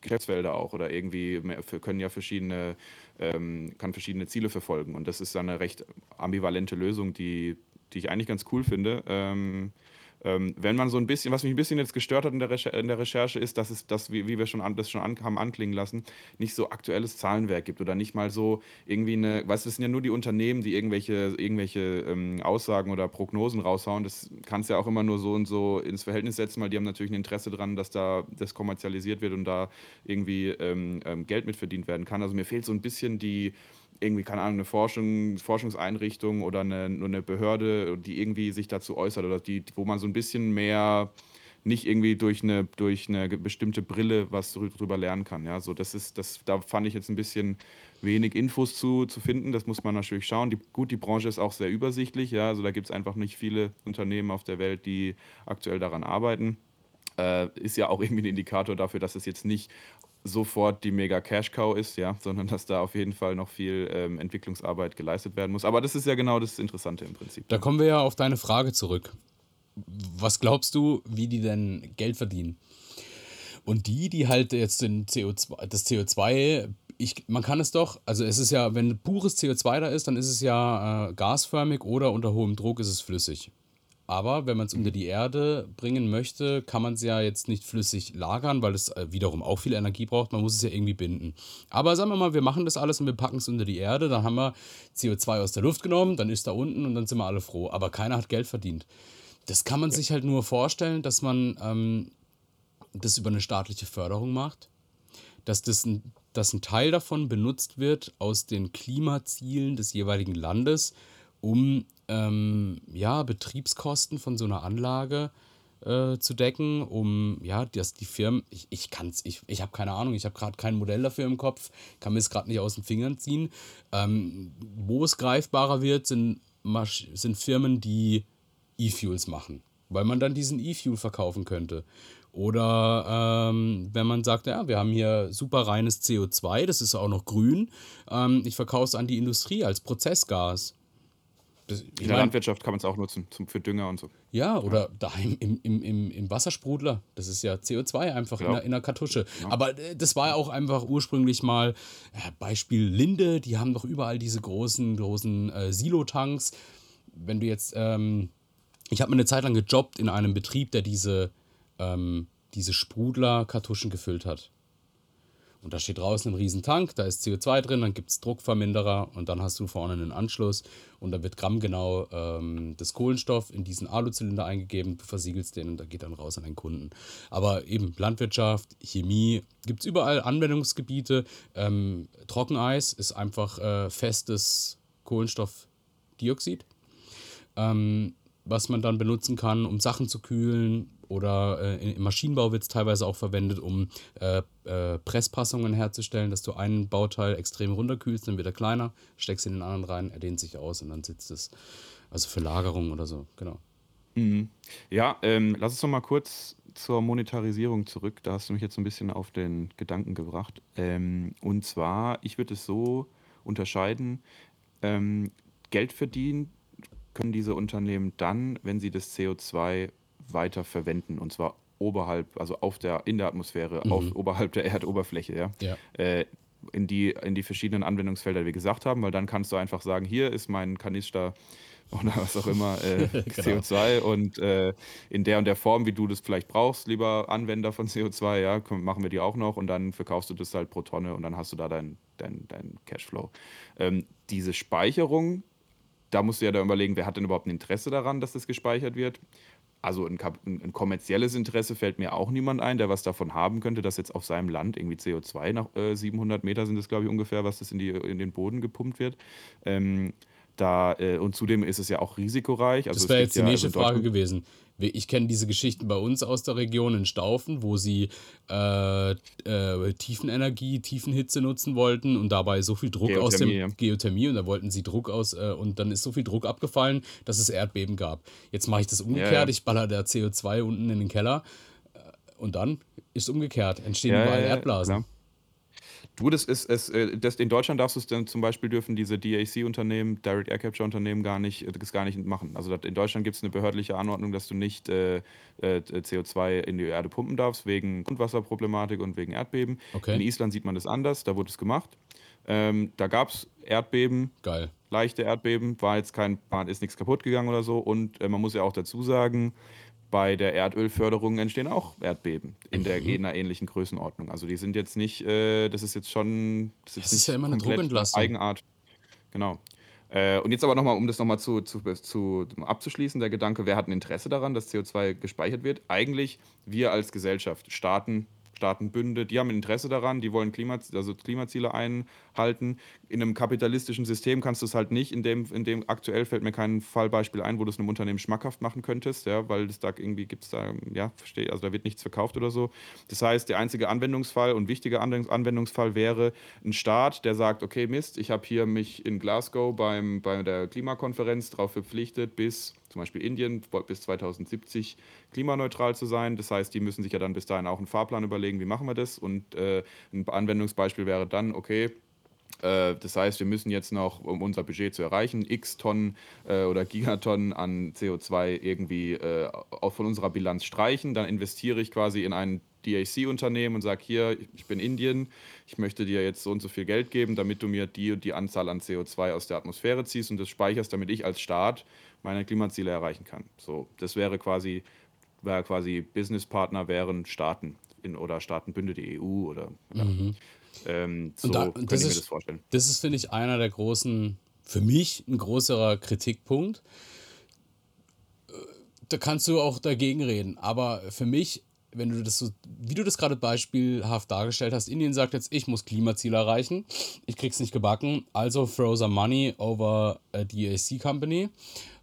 Geschäftsfelder auch oder irgendwie können ja verschiedene, ähm, kann verschiedene Ziele verfolgen. Und das ist dann eine recht ambivalente Lösung, die, die ich eigentlich ganz cool finde. Ähm, ähm, wenn man so ein bisschen, was mich ein bisschen jetzt gestört hat in der, Recher in der Recherche, ist, dass es das, wie, wie wir schon an, das schon an, haben anklingen lassen, nicht so aktuelles Zahlenwerk gibt oder nicht mal so irgendwie eine, weißt du, es sind ja nur die Unternehmen, die irgendwelche, irgendwelche ähm, Aussagen oder Prognosen raushauen. Das kannst ja auch immer nur so und so ins Verhältnis setzen, weil die haben natürlich ein Interesse daran, dass da das kommerzialisiert wird und da irgendwie ähm, ähm Geld mit verdient werden kann. Also mir fehlt so ein bisschen die irgendwie, keine Ahnung, eine Forschung, Forschungseinrichtung oder eine, eine Behörde, die irgendwie sich dazu äußert oder die, wo man so ein bisschen mehr nicht irgendwie durch eine, durch eine bestimmte Brille was drüber lernen kann. Ja, so das ist, das, da fand ich jetzt ein bisschen wenig Infos zu, zu finden. Das muss man natürlich schauen. Die, gut, die Branche ist auch sehr übersichtlich. Ja, also da gibt es einfach nicht viele Unternehmen auf der Welt, die aktuell daran arbeiten. Äh, ist ja auch irgendwie ein Indikator dafür, dass es jetzt nicht sofort die mega Cash Cow ist, ja, sondern dass da auf jeden Fall noch viel ähm, Entwicklungsarbeit geleistet werden muss. Aber das ist ja genau das Interessante im Prinzip. Da kommen wir ja auf deine Frage zurück. Was glaubst du, wie die denn Geld verdienen? Und die, die halt jetzt den CO2, das CO2, ich, man kann es doch, also es ist ja, wenn pures CO2 da ist, dann ist es ja äh, gasförmig oder unter hohem Druck ist es flüssig. Aber wenn man es unter die Erde bringen möchte, kann man es ja jetzt nicht flüssig lagern, weil es äh, wiederum auch viel Energie braucht. Man muss es ja irgendwie binden. Aber sagen wir mal, wir machen das alles und wir packen es unter die Erde, dann haben wir CO2 aus der Luft genommen, dann ist da unten und dann sind wir alle froh. Aber keiner hat Geld verdient. Das kann man sich halt nur vorstellen, dass man ähm, das über eine staatliche Förderung macht, dass, das ein, dass ein Teil davon benutzt wird aus den Klimazielen des jeweiligen Landes, um ähm, ja, Betriebskosten von so einer Anlage äh, zu decken, um ja, dass die Firmen, ich, ich kann es, ich, ich habe keine Ahnung, ich habe gerade kein Modell dafür im Kopf, kann mir es gerade nicht aus den Fingern ziehen. Ähm, wo es greifbarer wird, sind, sind Firmen, die E-Fuels machen, weil man dann diesen E-Fuel verkaufen könnte. Oder ähm, wenn man sagt, ja, wir haben hier super reines CO2, das ist auch noch grün, ähm, ich verkaufe es an die Industrie als Prozessgas. In der mein, Landwirtschaft kann man es auch nutzen, zum, für Dünger und so. Ja, oder ja. daheim im, im, im, im Wassersprudler. Das ist ja CO2 einfach ja. in, der, in der Kartusche. Ja. Aber äh, das war ja auch einfach ursprünglich mal, Beispiel Linde, die haben doch überall diese großen, großen äh, Silotanks. Wenn du jetzt, ähm, ich habe mir eine Zeit lang gejobbt in einem Betrieb, der diese, ähm, diese Sprudler-Kartuschen gefüllt hat. Und da steht draußen ein Riesentank, da ist CO2 drin, dann gibt es Druckverminderer und dann hast du vorne einen Anschluss und da wird grammgenau ähm, das Kohlenstoff in diesen Aluzylinder eingegeben, du versiegelst den und da geht dann raus an den Kunden. Aber eben Landwirtschaft, Chemie, gibt es überall Anwendungsgebiete. Ähm, Trockeneis ist einfach äh, festes Kohlenstoffdioxid, ähm, was man dann benutzen kann, um Sachen zu kühlen, oder äh, im Maschinenbau wird es teilweise auch verwendet, um äh, äh, Presspassungen herzustellen, dass du einen Bauteil extrem runterkühlst, dann wird er kleiner, steckst in den anderen rein, er dehnt sich aus und dann sitzt es. Also für Lagerung oder so, genau. Mhm. Ja, ähm, lass uns noch mal kurz zur Monetarisierung zurück. Da hast du mich jetzt ein bisschen auf den Gedanken gebracht. Ähm, und zwar, ich würde es so unterscheiden, ähm, Geld verdienen können diese Unternehmen dann, wenn sie das CO2 weiter verwenden und zwar oberhalb, also auf der, in der Atmosphäre, mhm. auf, oberhalb der Erdoberfläche, ja. ja. Äh, in die, in die verschiedenen Anwendungsfelder, die wir gesagt haben, weil dann kannst du einfach sagen, hier ist mein Kanister *laughs* oder was auch immer, äh, *laughs* genau. CO2 und äh, in der und der Form, wie du das vielleicht brauchst, lieber Anwender von CO2, ja, machen wir die auch noch und dann verkaufst du das halt pro Tonne und dann hast du da dein, dein, dein Cashflow. Ähm, diese Speicherung, da musst du ja da überlegen, wer hat denn überhaupt ein Interesse daran, dass das gespeichert wird also ein, ein, kommerzielles Interesse fällt mir auch niemand ein, der was davon haben könnte, dass jetzt auf seinem Land irgendwie CO2 nach äh, 700 Meter sind es, glaube ich, ungefähr, was das in, die, in den Boden gepumpt wird. Ähm, da, äh, und zudem ist es ja auch risikoreich. Also das wäre jetzt die ja, nächste also Frage gewesen. Ich kenne diese Geschichten bei uns aus der Region in Staufen, wo sie äh, äh, Tiefenenergie, Tiefenhitze nutzen wollten und dabei so viel Druck Geothermie, aus dem ja. Geothermie und da wollten sie Druck aus äh, und dann ist so viel Druck abgefallen, dass es Erdbeben gab. Jetzt mache ich das umgekehrt, ja, ich baller der CO2 unten in den Keller äh, und dann ist umgekehrt, entstehen überall Erdblasen. Du, das ist es, äh, das, in Deutschland darfst du es dann zum Beispiel dürfen diese DAC-Unternehmen, Direct Air Capture-Unternehmen gar nicht, äh, das gar nicht machen. Also in Deutschland gibt es eine behördliche Anordnung, dass du nicht äh, äh CO2 in die Erde pumpen darfst, wegen Grundwasserproblematik und wegen Erdbeben. Okay. In Island sieht man das anders, da wurde es gemacht. Ähm, da gab es Erdbeben. Geil. Leichte Erdbeben, war jetzt kein, ist nichts kaputt gegangen oder so. Und äh, man muss ja auch dazu sagen, bei der Erdölförderung entstehen auch Erdbeben in, der, mhm. in einer ähnlichen Größenordnung. Also die sind jetzt nicht, äh, das ist jetzt schon, das ist, das ist ja immer eine Druckentlastung. Eigenart. Genau. Äh, und jetzt aber nochmal, um das nochmal zu, zu, zu, abzuschließen, der Gedanke, wer hat ein Interesse daran, dass CO2 gespeichert wird? Eigentlich wir als Gesellschaft, Staaten, Staatenbünde, die haben Interesse daran, die wollen Klima, also Klimaziele einhalten. In einem kapitalistischen System kannst du es halt nicht, in dem, in dem aktuell fällt mir kein Fallbeispiel ein, wo du es einem Unternehmen schmackhaft machen könntest, ja, weil es da irgendwie gibt es da, ja, verstehe, also da wird nichts verkauft oder so. Das heißt, der einzige Anwendungsfall und wichtige Anwendungsfall wäre ein Staat, der sagt, okay, Mist, ich habe hier mich in Glasgow beim, bei der Klimakonferenz darauf verpflichtet, bis zum Beispiel Indien bis 2070 klimaneutral zu sein. Das heißt, die müssen sich ja dann bis dahin auch einen Fahrplan überlegen, wie machen wir das. Und äh, ein Anwendungsbeispiel wäre dann, okay, das heißt, wir müssen jetzt noch, um unser Budget zu erreichen, x Tonnen äh, oder Gigatonnen an CO2 irgendwie äh, auch von unserer Bilanz streichen. Dann investiere ich quasi in ein DAC-Unternehmen und sage hier, ich bin Indien, ich möchte dir jetzt so und so viel Geld geben, damit du mir die und die Anzahl an CO2 aus der Atmosphäre ziehst und das speicherst, damit ich als Staat meine Klimaziele erreichen kann. So, das wäre quasi, wäre quasi Businesspartner wären Staaten in, oder Staatenbünde, die EU oder ja. mhm. Ähm, so da, könnte ich mir das vorstellen. Das ist, finde ich, einer der großen, für mich ein größerer Kritikpunkt. Äh, da kannst du auch dagegen reden, aber für mich wenn du das so, wie du das gerade beispielhaft dargestellt hast, Indien sagt jetzt, ich muss Klimaziele erreichen, ich krieg's nicht gebacken, also throw some money over a DAC Company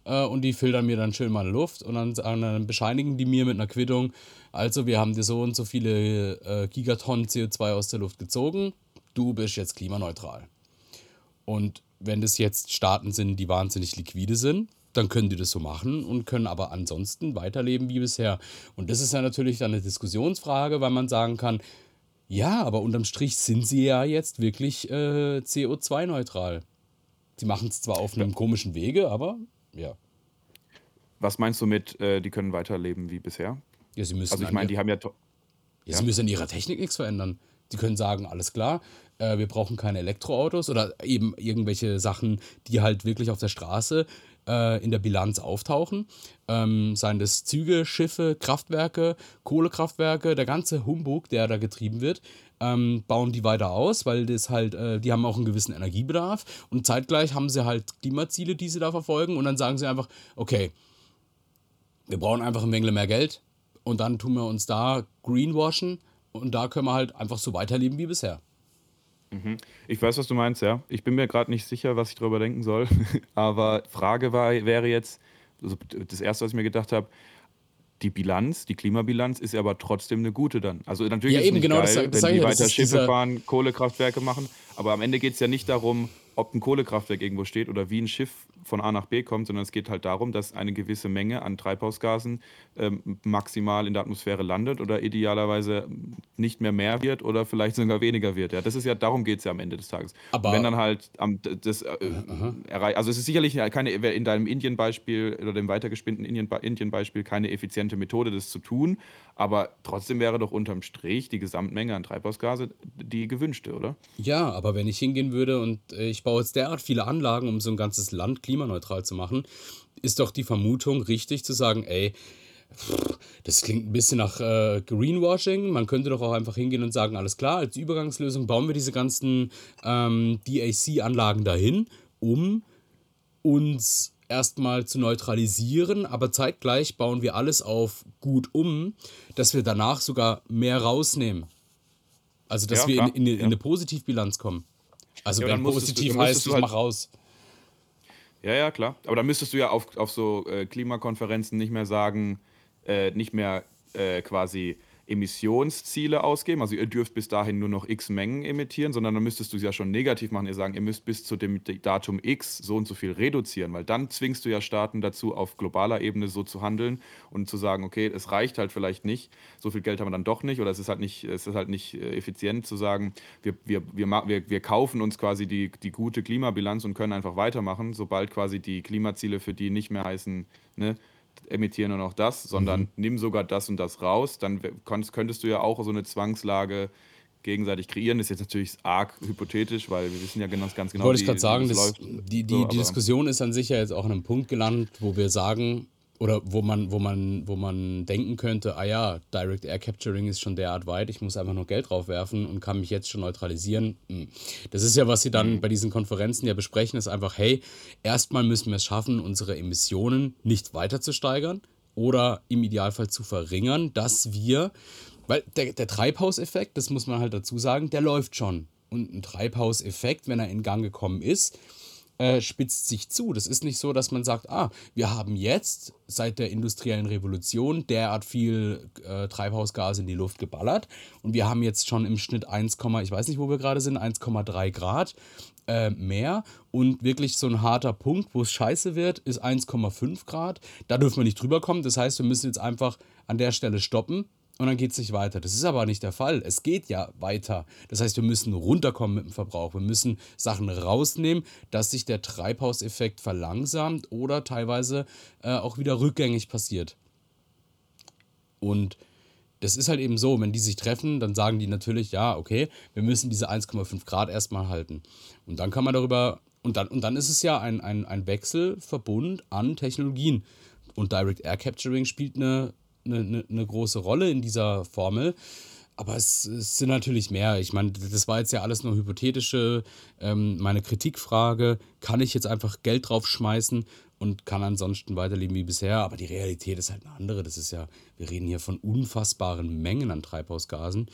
äh, und die filtern mir dann schön meine Luft und dann, dann, bescheinigen die mir mit einer Quittung, also wir haben dir so und so viele äh, Gigatonnen CO2 aus der Luft gezogen, du bist jetzt klimaneutral. Und wenn das jetzt Staaten sind, die wahnsinnig liquide sind, dann können die das so machen und können aber ansonsten weiterleben wie bisher. Und das ist ja natürlich dann eine Diskussionsfrage, weil man sagen kann, ja, aber unterm Strich sind sie ja jetzt wirklich äh, CO2-neutral. Sie machen es zwar auf einem komischen Wege, aber ja. Was meinst du mit, äh, die können weiterleben wie bisher? Ja, sie müssen. Also ich meine, die haben ja, ja. Sie müssen in ihrer Technik nichts verändern. Sie können sagen, alles klar, äh, wir brauchen keine Elektroautos oder eben irgendwelche Sachen, die halt wirklich auf der Straße äh, in der Bilanz auftauchen. Ähm, seien das Züge, Schiffe, Kraftwerke, Kohlekraftwerke, der ganze Humbug, der da getrieben wird, ähm, bauen die weiter aus, weil das halt, äh, die haben auch einen gewissen Energiebedarf und zeitgleich haben sie halt Klimaziele, die sie da verfolgen und dann sagen sie einfach, okay, wir brauchen einfach ein wenig mehr Geld und dann tun wir uns da greenwashen und da können wir halt einfach so weiterleben wie bisher. Mhm. Ich weiß, was du meinst, ja. Ich bin mir gerade nicht sicher, was ich darüber denken soll. *laughs* Aber Frage war, wäre jetzt, also das erste, was ich mir gedacht habe, die Bilanz, die Klimabilanz ist aber trotzdem eine gute dann. Also natürlich ja, ist es nicht genau, geil, das, das wenn die weiter Schiffe fahren, Kohlekraftwerke machen. Aber am Ende geht es ja nicht darum, ob ein Kohlekraftwerk irgendwo steht oder wie ein Schiff von A nach B kommt, sondern es geht halt darum, dass eine gewisse Menge an Treibhausgasen ähm, maximal in der Atmosphäre landet oder idealerweise nicht mehr mehr wird oder vielleicht sogar weniger wird. Ja, das ist ja, darum geht es ja am Ende des Tages. Aber wenn dann halt am, das äh, erreicht, also es ist sicherlich keine, in deinem Indien-Beispiel oder dem weitergespinnten Indien-Beispiel keine effiziente Methode, das zu tun, aber trotzdem wäre doch unterm Strich die Gesamtmenge an Treibhausgase die gewünschte, oder? Ja, aber wenn ich hingehen würde und äh, ich baue jetzt derart viele Anlagen, um so ein ganzes Land klimaneutral zu machen, ist doch die Vermutung richtig zu sagen, ey, das klingt ein bisschen nach äh, Greenwashing. Man könnte doch auch einfach hingehen und sagen, alles klar, als Übergangslösung bauen wir diese ganzen ähm, DAC-Anlagen dahin, um uns erstmal zu neutralisieren, aber zeitgleich bauen wir alles auf gut um, dass wir danach sogar mehr rausnehmen. Also, dass ja, wir in, in, in, eine Positivbilanz kommen. Also, ja, wenn positiv du, heißt, ich halt, mach raus. Ja, ja, klar. Aber dann müsstest du ja auf, auf so äh, Klimakonferenzen nicht mehr sagen, äh, nicht mehr äh, quasi Emissionsziele ausgeben. Also ihr dürft bis dahin nur noch x Mengen emittieren, sondern dann müsstest du es ja schon negativ machen. Ihr sagen, ihr müsst bis zu dem Datum x so und so viel reduzieren, weil dann zwingst du ja Staaten dazu, auf globaler Ebene so zu handeln und zu sagen, okay, es reicht halt vielleicht nicht, so viel Geld haben wir dann doch nicht oder es ist halt nicht, es ist halt nicht äh, effizient zu sagen, wir, wir, wir, wir, kaufen uns quasi die, die gute Klimabilanz und können einfach weitermachen, sobald quasi die Klimaziele für die nicht mehr heißen, ne, emittieren nur noch das, sondern mhm. nimm sogar das und das raus. Dann könntest du ja auch so eine Zwangslage gegenseitig kreieren. Das ist jetzt natürlich arg hypothetisch, weil wir wissen ja ganz, ganz genau, Wollte ich gerade sagen, das, die, die, so, die Diskussion ist an sich ja jetzt auch an einem Punkt gelandet, wo wir sagen, oder wo man, wo man, wo man denken könnte, ah ja, Direct Air Capturing ist schon derart weit, ich muss einfach nur Geld drauf werfen und kann mich jetzt schon neutralisieren. Hm. Das ist ja, was sie dann mhm. bei diesen Konferenzen ja besprechen, ist einfach, hey, erstmal müssen wir es schaffen, unsere Emissionen nicht weiter zu steigern oder im Idealfall zu verringern, dass wir, weil der, der Treibhauseffekt, das muss man halt dazu sagen, der läuft schon. Und ein Treibhauseffekt, wenn er in Gang gekommen ist, äh, spitzt sich zu. Das ist nicht so, dass man sagt, ah, wir haben jetzt seit der industriellen Revolution derart viel äh, Treibhausgase in die Luft geballert und wir haben jetzt schon im Schnitt 1, ich weiß nicht, wo wir gerade sind, 1,3 Grad äh, mehr und wirklich so ein harter Punkt, wo es scheiße wird, ist 1,5 Grad. Da dürfen wir nicht drüber kommen. Das heißt, wir müssen jetzt einfach an der Stelle stoppen und dann geht es nicht weiter. Das ist aber nicht der Fall. Es geht ja weiter. Das heißt, wir müssen runterkommen mit dem Verbrauch. Wir müssen Sachen rausnehmen, dass sich der Treibhauseffekt verlangsamt oder teilweise äh, auch wieder rückgängig passiert. Und das ist halt eben so, wenn die sich treffen, dann sagen die natürlich, ja, okay, wir müssen diese 1,5 Grad erstmal halten. Und dann kann man darüber, und dann, und dann ist es ja ein, ein, ein Wechselverbund an Technologien. Und Direct Air Capturing spielt eine eine, eine, eine große Rolle in dieser Formel. Aber es, es, sind natürlich mehr. Ich meine, das war jetzt ja alles nur hypothetische. Ähm, meine Kritikfrage, kann ich jetzt einfach Geld draufschmeißen und kann ansonsten weiterleben wie bisher? Aber die Realität ist halt eine andere. Das ist ja, wir reden hier von unfassbaren Mengen an Treibhausgasen.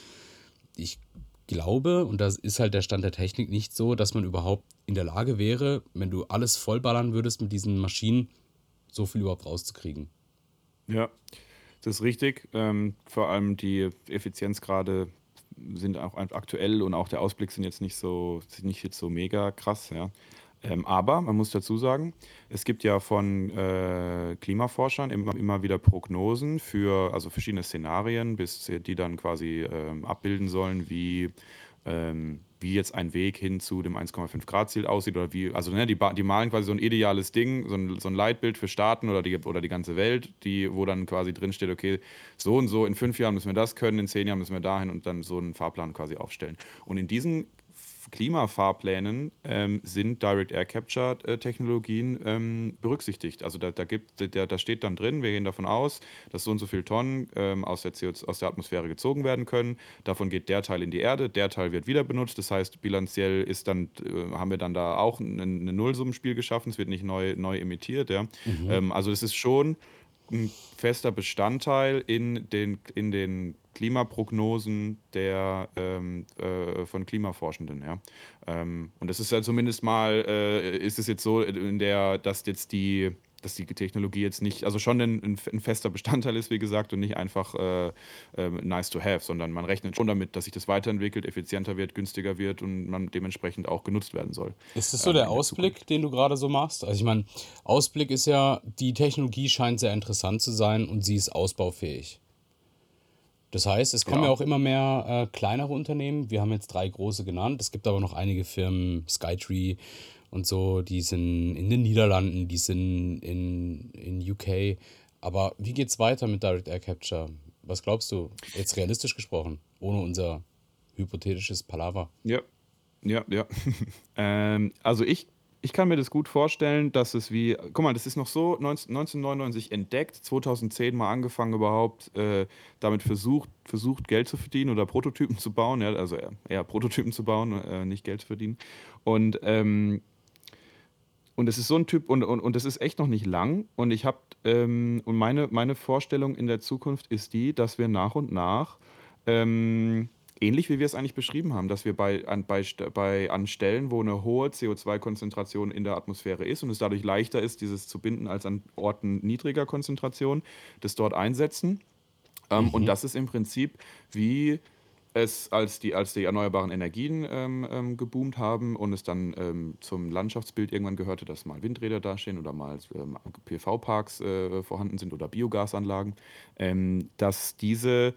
Ich glaube, und das ist halt der Stand der Technik nicht so, dass man überhaupt in der Lage wäre, wenn du alles vollballern würdest mit diesen Maschinen, so viel überhaupt rauszukriegen. Ja. Das ist richtig. Ähm, vor allem die Effizienzgrade sind auch aktuell und auch der Ausblick sind jetzt nicht so, sind nicht jetzt so mega krass, ja. Ähm, aber man muss dazu sagen, es gibt ja von äh, Klimaforschern immer, immer wieder Prognosen für also verschiedene Szenarien, bis die dann quasi ähm, abbilden sollen, wie ähm, wie jetzt ein Weg hin zu dem 1,5 Grad Ziel aussieht oder wie, also ne, die, die malen quasi so ein ideales Ding, so ein, so ein Leitbild für Staaten oder die, oder die ganze Welt, die, wo dann quasi drinsteht, okay, so und so, in fünf Jahren müssen wir das können, in zehn Jahren müssen wir dahin und dann so einen Fahrplan quasi aufstellen. Und in diesen Klimafahrplänen ähm, sind Direct Air Capture äh, Technologien ähm, berücksichtigt. Also da, da, gibt, da, da steht dann drin, wir gehen davon aus, dass so und so viele Tonnen ähm, aus, der CO, aus der Atmosphäre gezogen werden können. Davon geht der Teil in die Erde, der Teil wird wieder benutzt. Das heißt, bilanziell ist dann, äh, haben wir dann da auch ein, ein Nullsummenspiel geschaffen. Es wird nicht neu, neu emittiert. Ja? Mhm. Ähm, also es ist schon ein fester Bestandteil in den, in den Klimaprognosen der, ähm, äh, von Klimaforschenden. Ja? Ähm, und das ist ja zumindest mal, äh, ist es jetzt so, in der, dass jetzt die dass die Technologie jetzt nicht, also schon ein, ein fester Bestandteil ist, wie gesagt, und nicht einfach äh, äh, nice to have, sondern man rechnet schon damit, dass sich das weiterentwickelt, effizienter wird, günstiger wird und man dementsprechend auch genutzt werden soll. Ist das so ähm, der Ausblick, der den du gerade so machst? Also ich meine, Ausblick ist ja, die Technologie scheint sehr interessant zu sein und sie ist ausbaufähig. Das heißt, es kommen ja, ja auch immer mehr äh, kleinere Unternehmen. Wir haben jetzt drei große genannt. Es gibt aber noch einige Firmen, Skytree, und so, die sind in den Niederlanden, die sind in, in UK. Aber wie geht's weiter mit Direct Air Capture? Was glaubst du, jetzt realistisch gesprochen, ohne unser hypothetisches Palaver? Ja, ja, ja. *laughs* ähm, also ich, ich kann mir das gut vorstellen, dass es wie, guck mal, das ist noch so 19, 1999 entdeckt, 2010 mal angefangen überhaupt, äh, damit versucht, versucht Geld zu verdienen oder Prototypen zu bauen, ja, also eher, eher Prototypen zu bauen, äh, nicht Geld zu verdienen. Und ähm, und es ist so ein Typ, und, und, und das ist echt noch nicht lang. Und ich habe, ähm, und meine, meine Vorstellung in der Zukunft ist die, dass wir nach und nach, ähm, ähnlich wie wir es eigentlich beschrieben haben, dass wir bei, an, bei, bei, an Stellen, wo eine hohe CO2-Konzentration in der Atmosphäre ist und es dadurch leichter ist, dieses zu binden als an Orten niedriger Konzentration, das dort einsetzen. Ähm, mhm. Und das ist im Prinzip wie es, als die, als die erneuerbaren Energien ähm, ähm, geboomt haben und es dann ähm, zum Landschaftsbild irgendwann gehörte, dass mal Windräder dastehen oder mal ähm, PV-Parks äh, vorhanden sind oder Biogasanlagen, ähm, dass diese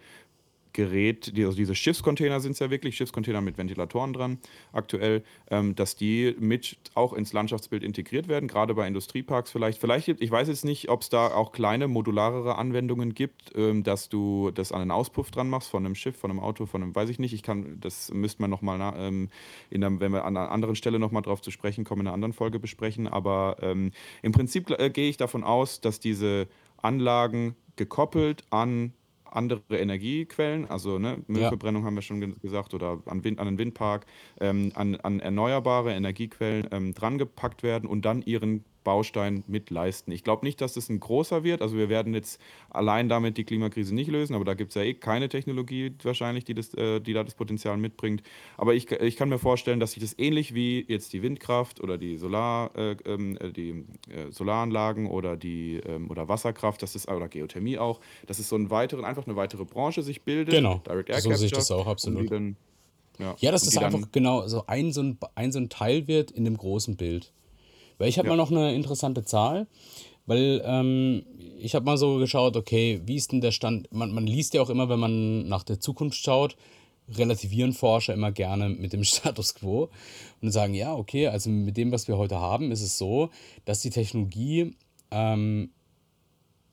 Gerät, also diese Schiffscontainer sind es ja wirklich, Schiffscontainer mit Ventilatoren dran aktuell, ähm, dass die mit auch ins Landschaftsbild integriert werden, gerade bei Industrieparks vielleicht. Vielleicht, ich weiß jetzt nicht, ob es da auch kleine, modularere Anwendungen gibt, ähm, dass du das an einen Auspuff dran machst von einem Schiff, von einem Auto, von einem, weiß ich nicht. Ich kann, das müsste man nochmal, ähm, wenn wir an einer anderen Stelle nochmal drauf zu sprechen kommen, in einer anderen Folge besprechen. Aber ähm, im Prinzip äh, gehe ich davon aus, dass diese Anlagen gekoppelt an andere Energiequellen, also ne, Müllverbrennung haben wir schon gesagt, oder an, Wind, an einen Windpark, ähm, an, an erneuerbare Energiequellen ähm, drangepackt werden und dann ihren Baustein mit leisten. Ich glaube nicht, dass das ein großer wird. Also wir werden jetzt allein damit die Klimakrise nicht lösen, aber da gibt es ja eh keine Technologie wahrscheinlich, die, das, äh, die da das Potenzial mitbringt. Aber ich, ich kann mir vorstellen, dass sich das ähnlich wie jetzt die Windkraft oder die, Solar, äh, ähm, äh, die äh, Solaranlagen oder die ähm, oder Wasserkraft, das ist, oder Geothermie auch, dass es so einen weiteren, einfach eine weitere Branche sich bildet. Genau. Direct Air so sehe ich das auch absolut. Dann, ja, ja, dass das einfach genau so ein, so, ein, ein so ein Teil wird in dem großen Bild. Weil ich habe ja. mal noch eine interessante Zahl, weil ähm, ich habe mal so geschaut, okay, wie ist denn der Stand? Man, man liest ja auch immer, wenn man nach der Zukunft schaut, relativieren Forscher immer gerne mit dem *laughs* Status quo und sagen, ja, okay, also mit dem, was wir heute haben, ist es so, dass die Technologie ähm,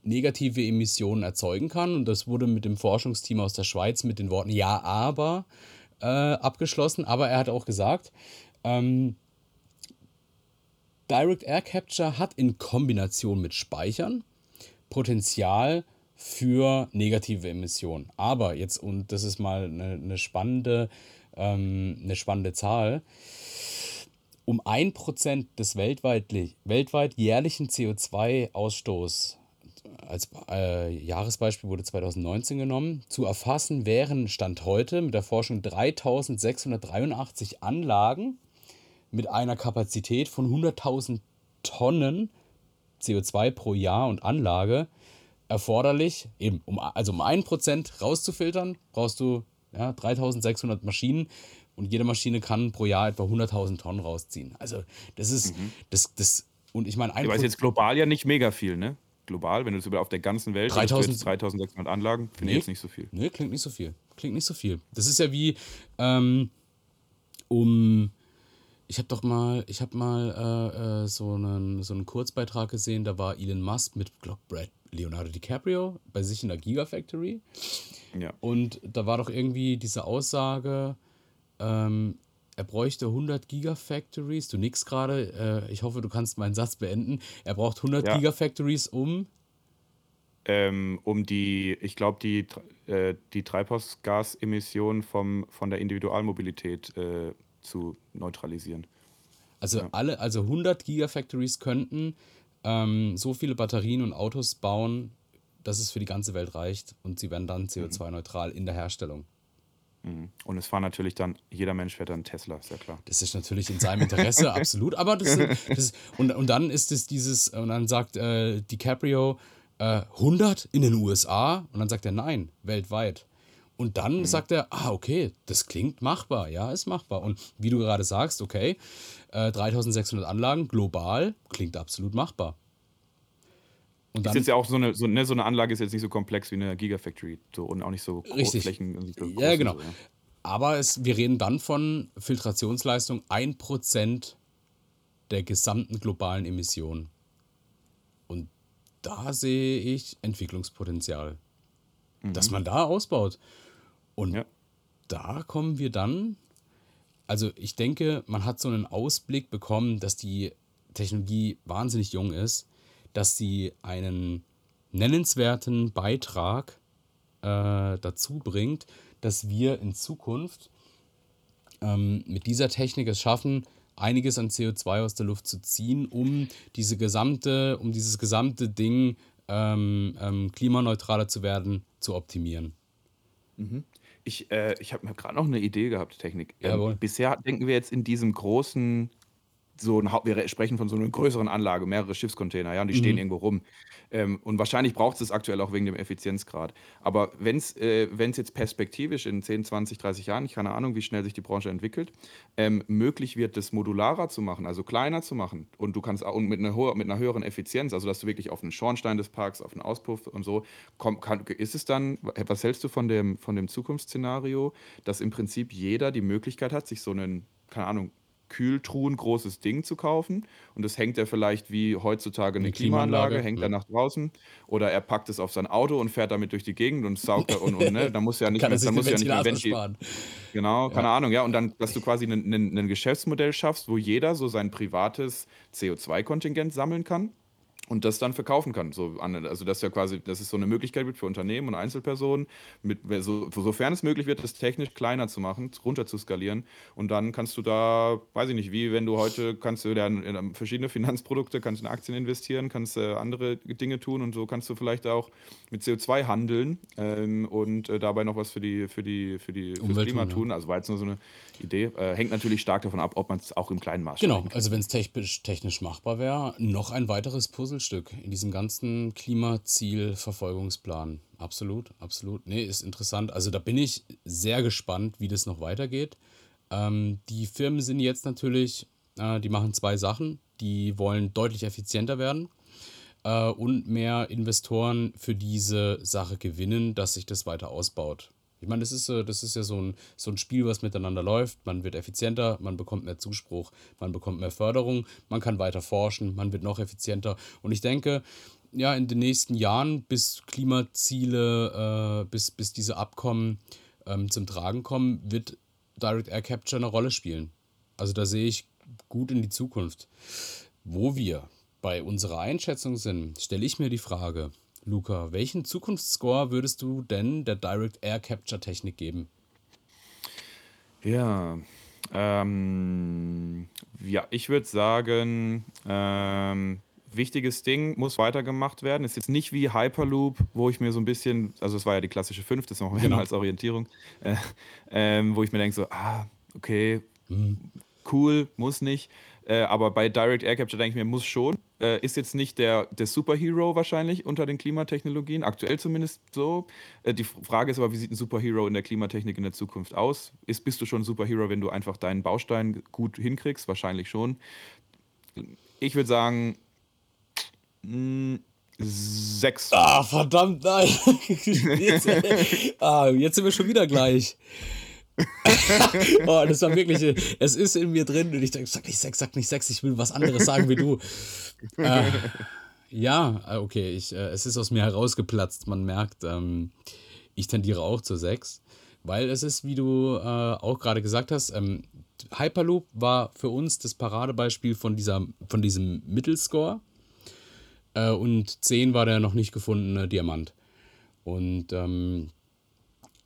negative Emissionen erzeugen kann. Und das wurde mit dem Forschungsteam aus der Schweiz mit den Worten Ja, aber äh, abgeschlossen. Aber er hat auch gesagt, ähm, Direct Air Capture hat in Kombination mit Speichern Potenzial für negative Emissionen. Aber jetzt, und das ist mal eine, eine spannende, ähm, eine spannende Zahl, um 1% des weltweit, weltweit jährlichen CO2-Ausstoß als äh, Jahresbeispiel wurde 2019 genommen, zu erfassen wären Stand heute mit der Forschung 3683 Anlagen mit einer Kapazität von 100.000 Tonnen CO2 pro Jahr und Anlage erforderlich, eben um, also um 1% rauszufiltern, brauchst du ja, 3600 Maschinen und jede Maschine kann pro Jahr etwa 100.000 Tonnen rausziehen. Also das ist, mhm. das, das, und ich meine... Ich weiß jetzt global ja nicht mega viel, ne? Global, wenn du es über auf der ganzen Welt 3000, 3600 Anlagen, finde nee, ich jetzt nicht so viel. Nee, klingt nicht so viel. Klingt nicht so viel. Das ist ja wie, ähm, um ich habe doch mal, ich habe mal äh, äh, so, einen, so einen Kurzbeitrag gesehen, da war Elon Musk mit glaub, Brad Leonardo DiCaprio bei sich in der Gigafactory. Ja. Und da war doch irgendwie diese Aussage, ähm, er bräuchte 100 Gigafactories. Du nix gerade. Äh, ich hoffe, du kannst meinen Satz beenden. Er braucht 100 Ja. Gigafactories, um. Ähm, um die, ich glaube, die, äh, die Treibhausgasemissionen vom, von der Individualmobilität äh, zu neutralisieren. Also Ja. alle, also 100 Gigafactories könnten ähm, so viele Batterien und Autos bauen, dass es für die ganze Welt reicht und sie werden dann CO2-neutral in der Herstellung. Mhm. Und es fahren natürlich dann, jeder Mensch fährt dann Tesla, ist ja klar. Das ist natürlich in seinem Interesse, *laughs* absolut. Aber das, sind- das ist, und, und dann ist es dieses, und dann sagt äh, DiCaprio äh, 100 in den USA und dann sagt er nein, weltweit. Und dann sagt er, ah, okay, das klingt machbar, ja, ist machbar. Und wie du gerade sagst, okay, äh, 3600 Anlagen global klingt absolut machbar. Und Ist dann, jetzt ja auch so eine, so, ne, so eine Anlage ist jetzt nicht so komplex wie eine Gigafactory so, und auch nicht so Richtig. Flächen. so Ja, genau. So, ja. Aber es, wir reden dann von Filtrationsleistung 1% der gesamten globalen Emissionen. Und da sehe ich Entwicklungspotenzial, dass man da ausbaut. Und Ja. da kommen wir dann, also ich denke, man hat so einen Ausblick bekommen, dass die Technologie wahnsinnig jung ist, dass sie einen nennenswerten Beitrag äh, dazu bringt, dass wir in Zukunft ähm, mit dieser Technik es schaffen, einiges an CO2 aus der Luft zu ziehen, um diese gesamte, um dieses gesamte Ding ähm, ähm, klimaneutraler zu werden, zu optimieren. Ich, äh, ich habe mir gerade noch eine Idee gehabt, Technik. Ähm, Jawohl. bisher denken wir jetzt in diesem großen, so ein, wir sprechen von so einer größeren Anlage, mehrere Schiffscontainer, ja, und die stehen irgendwo rum. Ähm, und wahrscheinlich braucht es aktuell auch wegen dem Effizienzgrad. Aber wenn es äh, wenn's jetzt perspektivisch in 10, 20, 30 Jahren, ich keine Ahnung, wie schnell sich die Branche entwickelt, ähm, möglich wird, das modularer zu machen, also kleiner zu machen und du kannst auch und mit einer, mit einer höheren Effizienz, also dass du wirklich auf einen Schornstein des Parks, auf einen Auspuff und so, komm, kann, ist es dann, was hältst du von dem, von dem Zukunftsszenario, dass im Prinzip jeder die Möglichkeit hat, sich so einen, keine Ahnung, Kühltruhen großes Ding zu kaufen und das hängt er vielleicht wie heutzutage eine, Eine Klimaanlage, Klimaanlage, hängt ja. er nach draußen oder er packt es auf sein Auto und fährt damit durch die Gegend und saugt da und, und ne, da muss ja nicht *laughs* mehr, sich da den muss ja nicht mehr. Genau, keine Ahnung, ja. Und dann, dass du quasi ein Geschäftsmodell schaffst, wo jeder so sein privates CO2-Kontingent sammeln kann und das dann verkaufen kann. So, also das ja quasi, dass es so eine Möglichkeit wird für Unternehmen und Einzelpersonen, mit, so, sofern es möglich wird, das technisch kleiner zu machen, runter zu skalieren. Und dann kannst du da, weiß ich nicht, wie wenn du heute kannst du dann in verschiedene *laughs* Finanzprodukte, kannst in Aktien investieren, kannst äh, andere Dinge tun und so kannst du vielleicht auch mit CO2 handeln ähm, und äh, dabei noch was für die, für die, für die fürs Umwelt Klima tun, ja. Also war jetzt nur so eine Idee. Äh, hängt natürlich stark davon ab, ob man es auch im kleinen Maß Genau, also wenn es technisch, technisch machbar wäre, noch ein weiteres Puzzlestück in diesem ganzen Klimazielverfolgungsplan. Absolut, absolut. Nee, ist interessant. Also da bin ich sehr gespannt, wie das noch weitergeht. Ähm, die Firmen sind jetzt natürlich, äh, die machen zwei Sachen. Die wollen deutlich effizienter werden äh, und mehr Investoren für diese Sache gewinnen, dass sich das weiter ausbaut. Ich meine, das ist, äh, das ist ja so ein, so ein Spiel, was miteinander läuft. Man wird effizienter, man bekommt mehr Zuspruch, man bekommt mehr Förderung, man kann weiter forschen, man wird noch effizienter. Und ich denke, ja, in den nächsten Jahren, bis Klimaziele, äh, bis, bis diese Abkommen ähm, zum Tragen kommen, wird Direct Air Capture eine Rolle spielen. Also da sehe ich gut in die Zukunft. Wo wir bei unserer Einschätzung sind, stelle ich mir die Frage, Luca, welchen Zukunftsscore würdest du denn der Direct Air Capture Technik geben? Ja, ähm, ja, ich würde sagen, ähm, wichtiges Ding muss weitergemacht werden. Ist jetzt nicht wie Hyperloop, wo ich mir so ein bisschen, also es war ja die klassische 5, das machen wir Genau. immer als Orientierung, äh, ähm, wo ich mir denke so, ah, okay, cool, muss nicht. Äh, aber bei Direct Air Capture denke ich mir, muss schon. Äh, ist jetzt nicht der, der Superhero wahrscheinlich unter den Klimatechnologien, aktuell zumindest so. Äh, die Frage ist aber, wie sieht ein Superhero in der Klimatechnik in der Zukunft aus? Ist, bist du schon ein Superhero, wenn du einfach deinen Baustein gut hinkriegst? Wahrscheinlich schon. Ich würde sagen, mh, sechs. Ah, verdammt, nein. *laughs* Jetzt, ah, jetzt sind wir schon wieder gleich. *laughs* oh, das war wirklich, es ist in mir drin und ich denke, sag nicht sechs, sag nicht sechs, ich will was anderes sagen wie du. *laughs* Äh, ja, äh, okay, ich, äh, es ist aus mir herausgeplatzt. Man merkt, ähm, ich tendiere auch zur sechs. Weil es ist, wie du äh, auch gerade gesagt hast, ähm, Hyperloop war für uns das Paradebeispiel von, dieser, von diesem Mittelscore. Äh, und 10 war der noch nicht gefundene Diamant. Und ähm,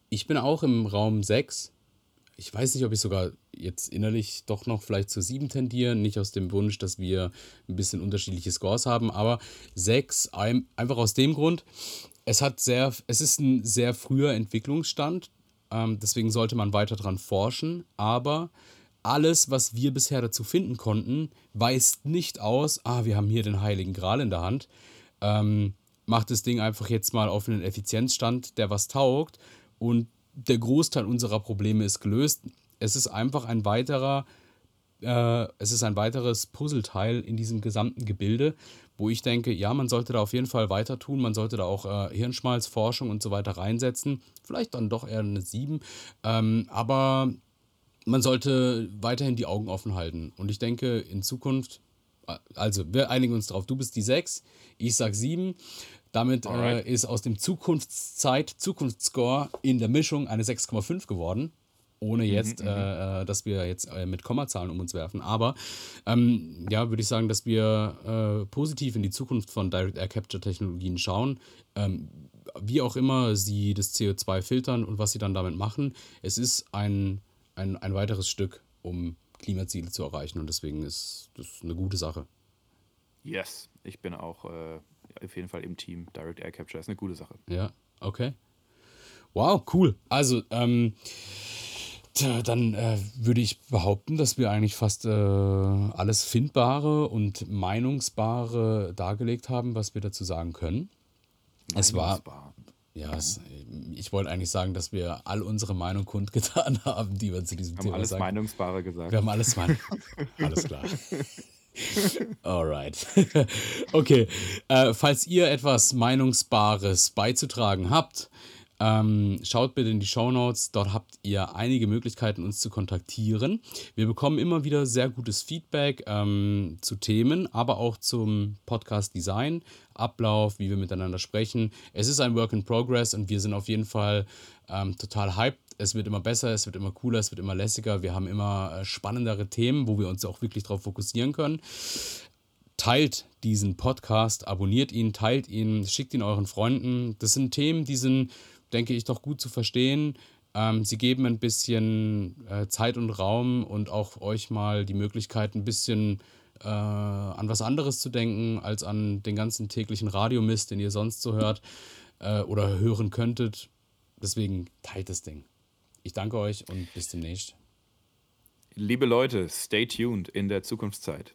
ich bin auch im Raum 6. Ich weiß nicht, ob ich sogar jetzt innerlich doch noch vielleicht zu 7 tendiere. Nicht aus dem Wunsch, dass wir ein bisschen unterschiedliche Scores haben, aber 6 einfach aus dem Grund, es hat sehr, es ist ein sehr früher Entwicklungsstand. Ähm, deswegen sollte man weiter dran forschen. Aber alles, was wir bisher dazu finden konnten, weist nicht aus, ah, wir haben hier den Heiligen Gral in der Hand. Ähm, macht das Ding einfach jetzt mal auf einen Effizienzstand, der was taugt. Und der Großteil unserer Probleme ist gelöst. Es ist einfach ein weiterer, äh, es ist ein weiteres Puzzleteil in diesem gesamten Gebilde, wo ich denke, ja, man sollte da auf jeden Fall weiter tun, man sollte da auch äh, Hirnschmalz, Forschung und so weiter reinsetzen. Vielleicht dann doch eher eine 7. Ähm, aber man sollte weiterhin die Augen offen halten. Und ich denke, in Zukunft, äh, also wir einigen uns darauf, du bist die 6, ich sag 7. Damit äh, ist aus dem Zukunftszeit, Zukunftsscore in der Mischung eine 6,5 geworden. Ohne mhm, jetzt, mhm, äh, dass wir jetzt äh, mit Kommazahlen um uns werfen. Aber ähm, ja, würde ich sagen, dass wir äh, positiv in die Zukunft von Direct Air Capture Technologien schauen. Ähm, wie auch immer sie das CO2 filtern und was sie dann damit machen. Es ist ein ein, ein weiteres Stück, um Klimaziele zu erreichen. Und deswegen ist das eine gute Sache. Yes, ich bin auch äh, auf jeden Fall im Team. Direct Air Capture ist eine gute Sache. Ja, okay. Wow, cool. Also, ähm, tja, dann äh, würde ich behaupten, dass wir eigentlich fast äh, alles Findbare und Meinungsbare dargelegt haben, was wir dazu sagen können. Es war ja, es, ich wollte eigentlich sagen, dass wir all unsere Meinung kundgetan *laughs* haben, die wir zu diesem wir Thema haben alles sagen. Meinungsbare gesagt. Wir haben alles Meinung. *laughs* alles klar. *laughs* Alright. *laughs* okay. Äh, falls ihr etwas Meinungsbares beizutragen habt, ähm, schaut bitte in die Show Notes, dort habt ihr einige Möglichkeiten, uns zu kontaktieren. Wir bekommen immer wieder sehr gutes Feedback ähm, zu Themen, aber auch zum Podcast Design, Ablauf, wie wir miteinander sprechen. Es ist ein Work in Progress und wir sind auf jeden Fall ähm, total hyped. Es wird immer besser, es wird immer cooler, es wird immer lässiger. Wir haben immer äh, spannendere Themen, wo wir uns auch wirklich darauf fokussieren können teilt diesen Podcast, abonniert ihn, teilt ihn, schickt ihn euren Freunden. Das sind Themen, die sind denke ich, doch gut zu verstehen. Ähm, sie geben ein bisschen äh, Zeit und Raum und auch euch mal die Möglichkeit, ein bisschen äh, an was anderes zu denken, als an den ganzen täglichen Radiomist, den ihr sonst so hört äh, oder hören könntet. Deswegen teilt das Ding. Ich danke euch und bis demnächst. Liebe Leute, stay tuned in der Zukunftszeit.